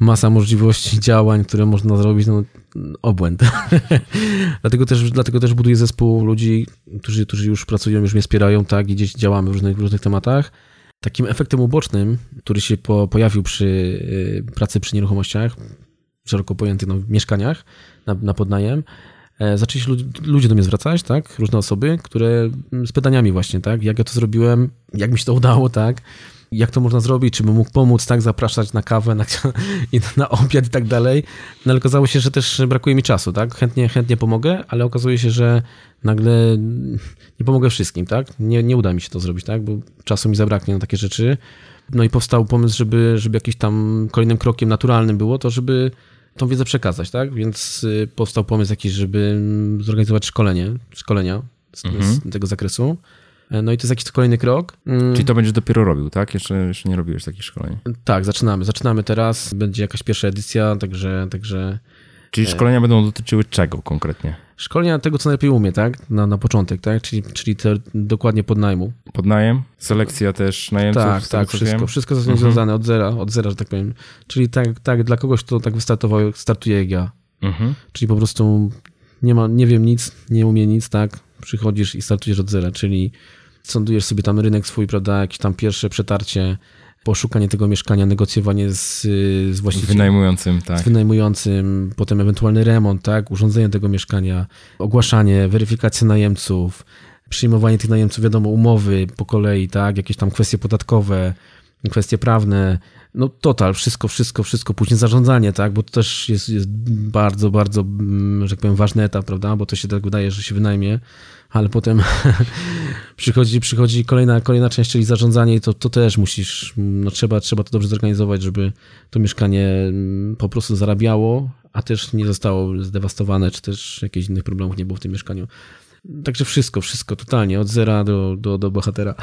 masa możliwości działań, które można zrobić, no obłęd. dlatego, też, dlatego też buduję zespół ludzi, którzy, którzy już pracują, już mnie wspierają, tak, i gdzieś działamy w różnych, w różnych tematach. Takim efektem ubocznym, który się po, pojawił przy y, pracy przy nieruchomościach, szeroko pojętych no, mieszkaniach na, na podnajem, e, zaczęli się ludzie, do mnie zwracać, tak, różne osoby, które z pytaniami właśnie, tak, jak ja to zrobiłem, jak mi się to udało, tak, jak to można zrobić, czy bym mógł pomóc, tak, zapraszać na kawę, na, na obiad i tak dalej. No ale okazało się, że też brakuje mi czasu, tak, chętnie, chętnie pomogę, ale okazuje się, że nagle nie pomogę wszystkim, tak, nie, nie uda mi się to zrobić, tak, bo czasu mi zabraknie na takie rzeczy. No i powstał pomysł, żeby, żeby jakiś tam kolejnym krokiem naturalnym było to, żeby tą wiedzę przekazać, tak? Więc y, powstał pomysł jakiś, żeby zorganizować szkolenie, szkolenia z, mhm. z tego zakresu. E, no i to jest jakiś kolejny krok. Mm. Czyli to będziesz dopiero robił, tak? Jeszcze, jeszcze nie robiłeś takich szkoleń. Tak, zaczynamy. Zaczynamy teraz. Będzie jakaś pierwsza edycja, także... także... Czyli e, szkolenia będą dotyczyły czego konkretnie? Szkolenia tego, co najlepiej umie, tak? Na, na początek, tak? Czyli, czyli te, dokładnie podnajmu. Podnajem? Selekcja też najemców? Tak, tak, wszystko. Wszystko jest mhm. związane od zera, od zera, że tak powiem. Czyli tak, tak dla kogoś, kto tak wystartował, startuje jak ja. Mhm. Czyli po prostu nie ma, nie wiem nic, nie umie nic, tak? Przychodzisz i startujesz od zera, czyli sądujesz sobie tam rynek swój, prawda, jakieś tam pierwsze przetarcie, poszukanie tego mieszkania, negocjowanie z, z właścicielem. Wynajmującym, tak. Z wynajmującym, potem ewentualny remont, tak, urządzenie tego mieszkania, ogłaszanie, weryfikacja najemców, przyjmowanie tych najemców, wiadomo, umowy po kolei, tak, jakieś tam kwestie podatkowe, kwestie prawne, no total, wszystko, wszystko, wszystko, później zarządzanie, tak, bo to też jest, jest bardzo, bardzo, mm, że tak powiem, ważny etap, prawda, bo to się tak wydaje, że się wynajmie, ale potem przychodzi, przychodzi kolejna, kolejna część, czyli zarządzanie i to, to też musisz, no trzeba, trzeba to dobrze zorganizować, żeby to mieszkanie mm, po prostu zarabiało, a też nie zostało zdewastowane, czy też jakichś innych problemów nie było w tym mieszkaniu. Także wszystko, wszystko, totalnie, od zera do, do, do bohatera.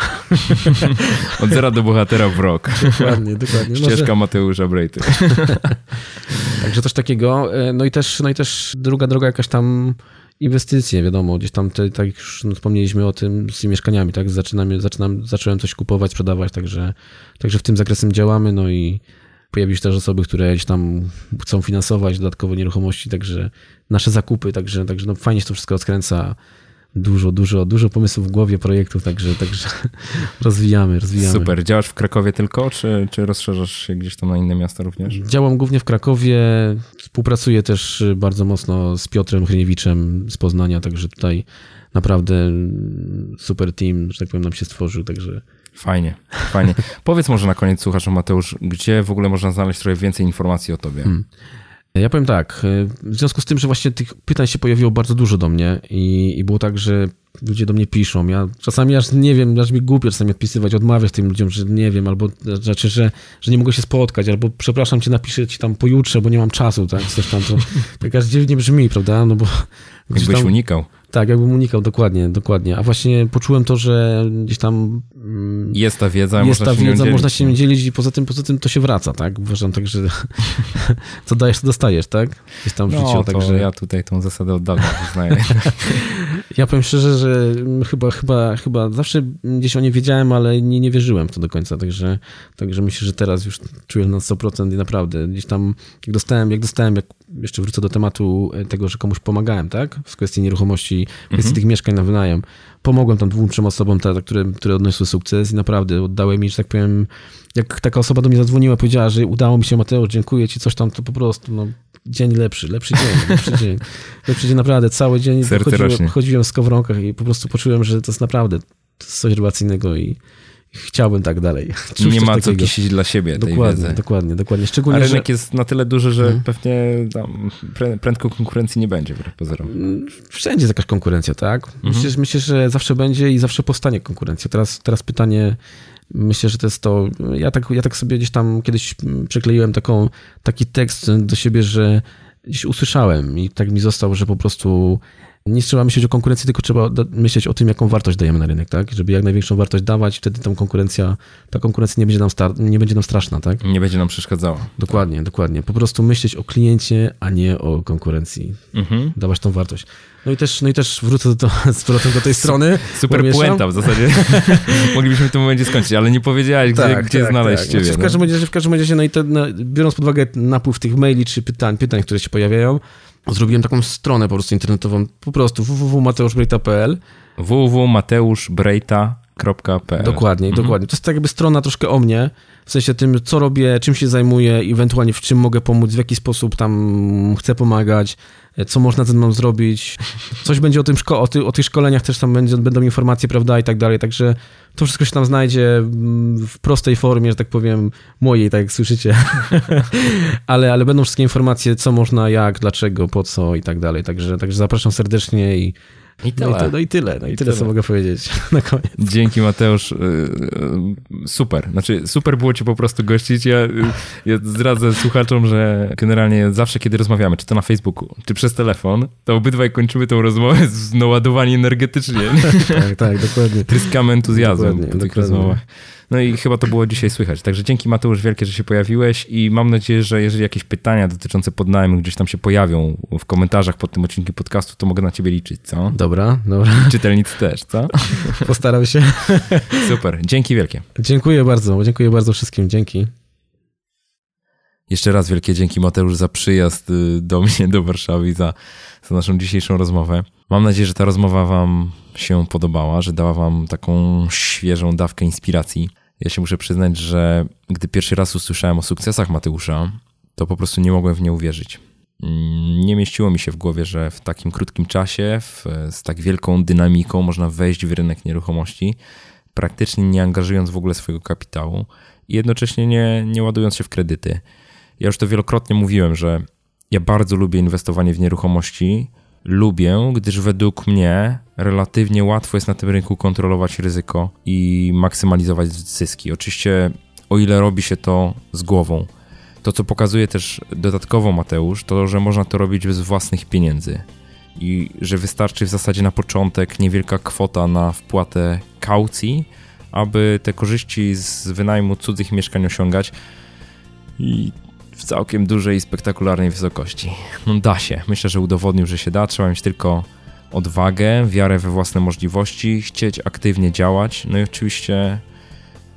od zera do bohatera w rok. Dokładnie, dokładnie. Ścieżka Może... Mateusza Brejty. Także coś takiego. E, no i też, no i też druga droga jakaś tam inwestycje, wiadomo, gdzieś tam, te, tak jak już wspomnieliśmy o tym z mieszkaniami, tak, zaczynamy, zaczynam, zacząłem coś kupować, sprzedawać, także, także w tym zakresem działamy, no i pojawiły się też osoby, które gdzieś tam chcą finansować dodatkowo nieruchomości, także nasze zakupy, także, także no fajnie się to wszystko rozkręca, dużo, dużo, dużo pomysłów w głowie, projektów, także, także rozwijamy, rozwijamy. Super. Działasz w Krakowie tylko, czy, czy rozszerzasz się gdzieś tam na inne miasta również? Działam głównie w Krakowie, współpracuję też bardzo mocno z Piotrem Hryniewiczem z Poznania, także tutaj naprawdę super team, że tak powiem, nam się stworzył, także Fajnie, fajnie. Powiedz może na koniec, słuchacz Mateusz, gdzie w ogóle można znaleźć trochę więcej informacji o tobie? Hmm. Ja powiem tak, w związku z tym, że właśnie tych pytań się pojawiło bardzo dużo do mnie i, i było tak, że ludzie do mnie piszą. Ja czasami aż nie wiem, aż mi głupio czasami odpisywać, odmawiać tym ludziom, że nie wiem, albo znaczy, że, że nie mogę się spotkać, albo przepraszam cię, napiszę ci tam pojutrze, bo nie mam czasu, tak? Coś tam to tak aż dziwnie brzmi, prawda? No bo Jakbyś tam, unikał. Tak, jakbym unikał, dokładnie, dokładnie. A właśnie poczułem to, że gdzieś tam... Mm, jest ta wiedza, jest można ta się wiedza, można się nią dzielić i poza tym, poza tym to się wraca, tak? Uważam tak, że co dajesz, to dostajesz, tak? Gdzieś tam w no, życiu, także... ja tutaj tą zasadę oddałem, wyznaję. ja powiem szczerze, że chyba, chyba, chyba zawsze gdzieś o nie wiedziałem, ale nie, nie wierzyłem w to do końca, także, także myślę, że teraz już czuję na 100% i naprawdę gdzieś tam, jak dostałem, jak dostałem, jak jeszcze wrócę do tematu tego, że komuś pomagałem, tak? W kwestii nieruchomości, w kwestii mhm. tych mieszkań na wynajem. Pomogłem tam dwóm, trzem osobom, te, które, które odniosły sukces i naprawdę oddały mi, że tak powiem, jak taka osoba do mnie zadzwoniła, powiedziała, że udało mi się, Mateusz, dziękuję ci, coś tam, to po prostu, no, dzień lepszy, lepszy dzień, lepszy dzień. Lepszy dzień naprawdę, cały dzień chodziłem, chodziłem w skowronkach i po prostu poczułem, że to jest naprawdę to jest coś rewelacyjnego i chciałbym tak dalej. Czuć nie ma co kisić dla siebie dokładnie, wiedzy. Dokładnie, dokładnie. Szczególnie, A rynek że... jest na tyle duży, że hmm. pewnie tam prędko konkurencji nie będzie pozorom. Wszędzie jest jakaś konkurencja, tak? Mhm. Myślę, myślę, że zawsze będzie i zawsze powstanie konkurencja. Teraz, teraz pytanie, myślę, że to jest to, ja tak, ja tak sobie gdzieś tam kiedyś przykleiłem taką, taki tekst do siebie, że gdzieś usłyszałem i tak mi został, że po prostu nie trzeba myśleć o konkurencji, tylko trzeba myśleć o tym, jaką wartość dajemy na rynek, tak? Żeby jak największą wartość dawać, wtedy ta konkurencja, ta konkurencja nie będzie nam, star- nie będzie nam straszna, tak? Nie będzie nam przeszkadzała. Dokładnie, dokładnie. Po prostu myśleć o kliencie, a nie o konkurencji. Mhm. Dawać tą wartość. No i też, no i też wrócę do, z powrotem do tej strony. Super puenta w zasadzie. Moglibyśmy w tym momencie skończyć, ale nie powiedziałeś, gdzie, tak, gdzie tak, znaleźć tak. ciebie. Znaczy, w, każdym no. razie, w każdym razie, no i te, no, biorąc pod uwagę napływ tych maili czy pytań, pytań, które się pojawiają, zrobiłem taką stronę po prostu internetową, po prostu www.mateuszbrejta.pl www.mateuszbrejta.pl Dokładnie, mhm. dokładnie. To jest tak jakby strona troszkę o mnie, w sensie tym, co robię, czym się zajmuję, ewentualnie w czym mogę pomóc, w jaki sposób tam chcę pomagać, co można ze mną zrobić. Coś będzie o, tym szko- o, ty- o tych szkoleniach też tam będzie, będą informacje, prawda, i tak dalej. Także to wszystko się tam znajdzie w prostej formie, że tak powiem, mojej, tak jak słyszycie. ale, ale będą wszystkie informacje, co można, jak, dlaczego, po co i tak dalej. Także, także zapraszam serdecznie i i tyle. No i, to, no i tyle, no i, I tyle, tyle, co mogę powiedzieć na koniec. Dzięki Mateusz, y, y, super. Znaczy super było cię po prostu gościć. Ja, y, ja zdradzę słuchaczom, że generalnie zawsze, kiedy rozmawiamy, czy to na Facebooku, czy przez telefon, to obydwaj kończymy tą rozmowę z naładowani energetycznie. tak, tak, dokładnie. Tryskamy entuzjazmem dokładnie, po tych dokładnie. rozmowach. No i chyba to było dzisiaj słychać. Także dzięki Mateusz wielkie, że się pojawiłeś i mam nadzieję, że jeżeli jakieś pytania dotyczące podnajmu gdzieś tam się pojawią w komentarzach pod tym odcinkiem podcastu, to mogę na ciebie liczyć, co? Dobra, dobra. Czytelnicy też, co? Postaram się. Super, dzięki wielkie. Dziękuję bardzo, dziękuję bardzo wszystkim, dzięki. Jeszcze raz wielkie dzięki Mateusz za przyjazd y, do mnie, do Warszawy, za, za naszą dzisiejszą rozmowę. Mam nadzieję, że ta rozmowa Wam się podobała, że dała Wam taką świeżą dawkę inspiracji. Ja się muszę przyznać, że gdy pierwszy raz usłyszałem o sukcesach Mateusza, to po prostu nie mogłem w nie uwierzyć. Nie mieściło mi się w głowie, że w takim krótkim czasie, w, z tak wielką dynamiką można wejść w rynek nieruchomości, praktycznie nie angażując w ogóle swojego kapitału i jednocześnie nie, nie ładując się w kredyty. Ja już to wielokrotnie mówiłem, że ja bardzo lubię inwestowanie w nieruchomości, lubię, gdyż według mnie relatywnie łatwo jest na tym rynku kontrolować ryzyko i maksymalizować zyski. Oczywiście, o ile robi się to z głową. To, co pokazuje też dodatkowo Mateusz, to, że można to robić bez własnych pieniędzy i że wystarczy w zasadzie na początek niewielka kwota na wpłatę kaucji, aby te korzyści z wynajmu cudzych mieszkań osiągać. I w całkiem dużej i spektakularnej wysokości. No da się. Myślę, że udowodnił, że się da. Trzeba mieć tylko odwagę, wiarę we własne możliwości, chcieć aktywnie działać, no i oczywiście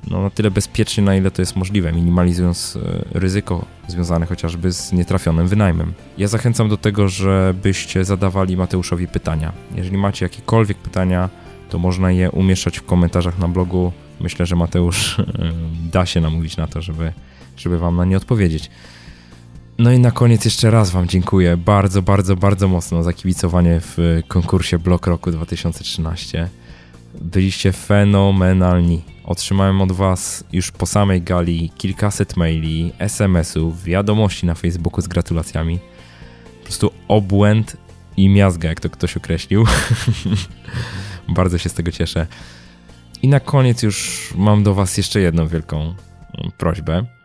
no, na tyle bezpiecznie, na ile to jest możliwe, minimalizując e, ryzyko związane chociażby z nietrafionym wynajmem. Ja zachęcam do tego, żebyście zadawali Mateuszowi pytania. Jeżeli macie jakiekolwiek pytania, to można je umieszczać w komentarzach na blogu. Myślę, że Mateusz e, da się namówić na to, żeby żeby Wam na nie odpowiedzieć. No i na koniec jeszcze raz Wam dziękuję bardzo, bardzo, bardzo mocno za kibicowanie w konkursie Blok Roku 2013. Byliście fenomenalni. Otrzymałem od Was już po samej gali kilkaset maili, SMS-ów, wiadomości na Facebooku z gratulacjami. Po prostu obłęd i miazga, jak to ktoś określił. Bardzo się z tego cieszę. I na koniec już mam do Was jeszcze jedną wielką prośbę.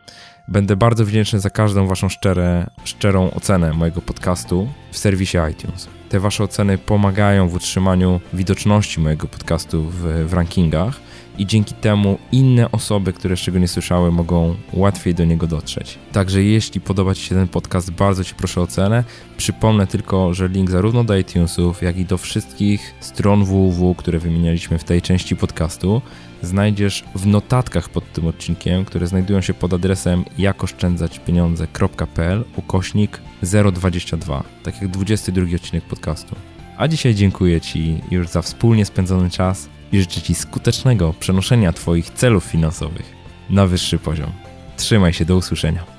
Będę bardzo wdzięczny za każdą Waszą szczere, szczerą ocenę mojego podcastu w serwisie iTunes. Te Wasze oceny pomagają w utrzymaniu widoczności mojego podcastu w, w rankingach i dzięki temu inne osoby, które jeszcze go nie słyszały, mogą łatwiej do niego dotrzeć. Także jeśli podoba Ci się ten podcast, bardzo Ci proszę o ocenę. Przypomnę tylko, że link zarówno do iTunesów, jak i do wszystkich stron www, które wymienialiśmy w tej części podcastu, znajdziesz w notatkach pod tym odcinkiem, które znajdują się pod adresem jakoszczędzaćpieniądze.pl ukośnik 022, tak jak 22 odcinek podcastu. A dzisiaj dziękuję Ci już za wspólnie spędzony czas i życzę Ci skutecznego przenoszenia Twoich celów finansowych na wyższy poziom. Trzymaj się, do usłyszenia.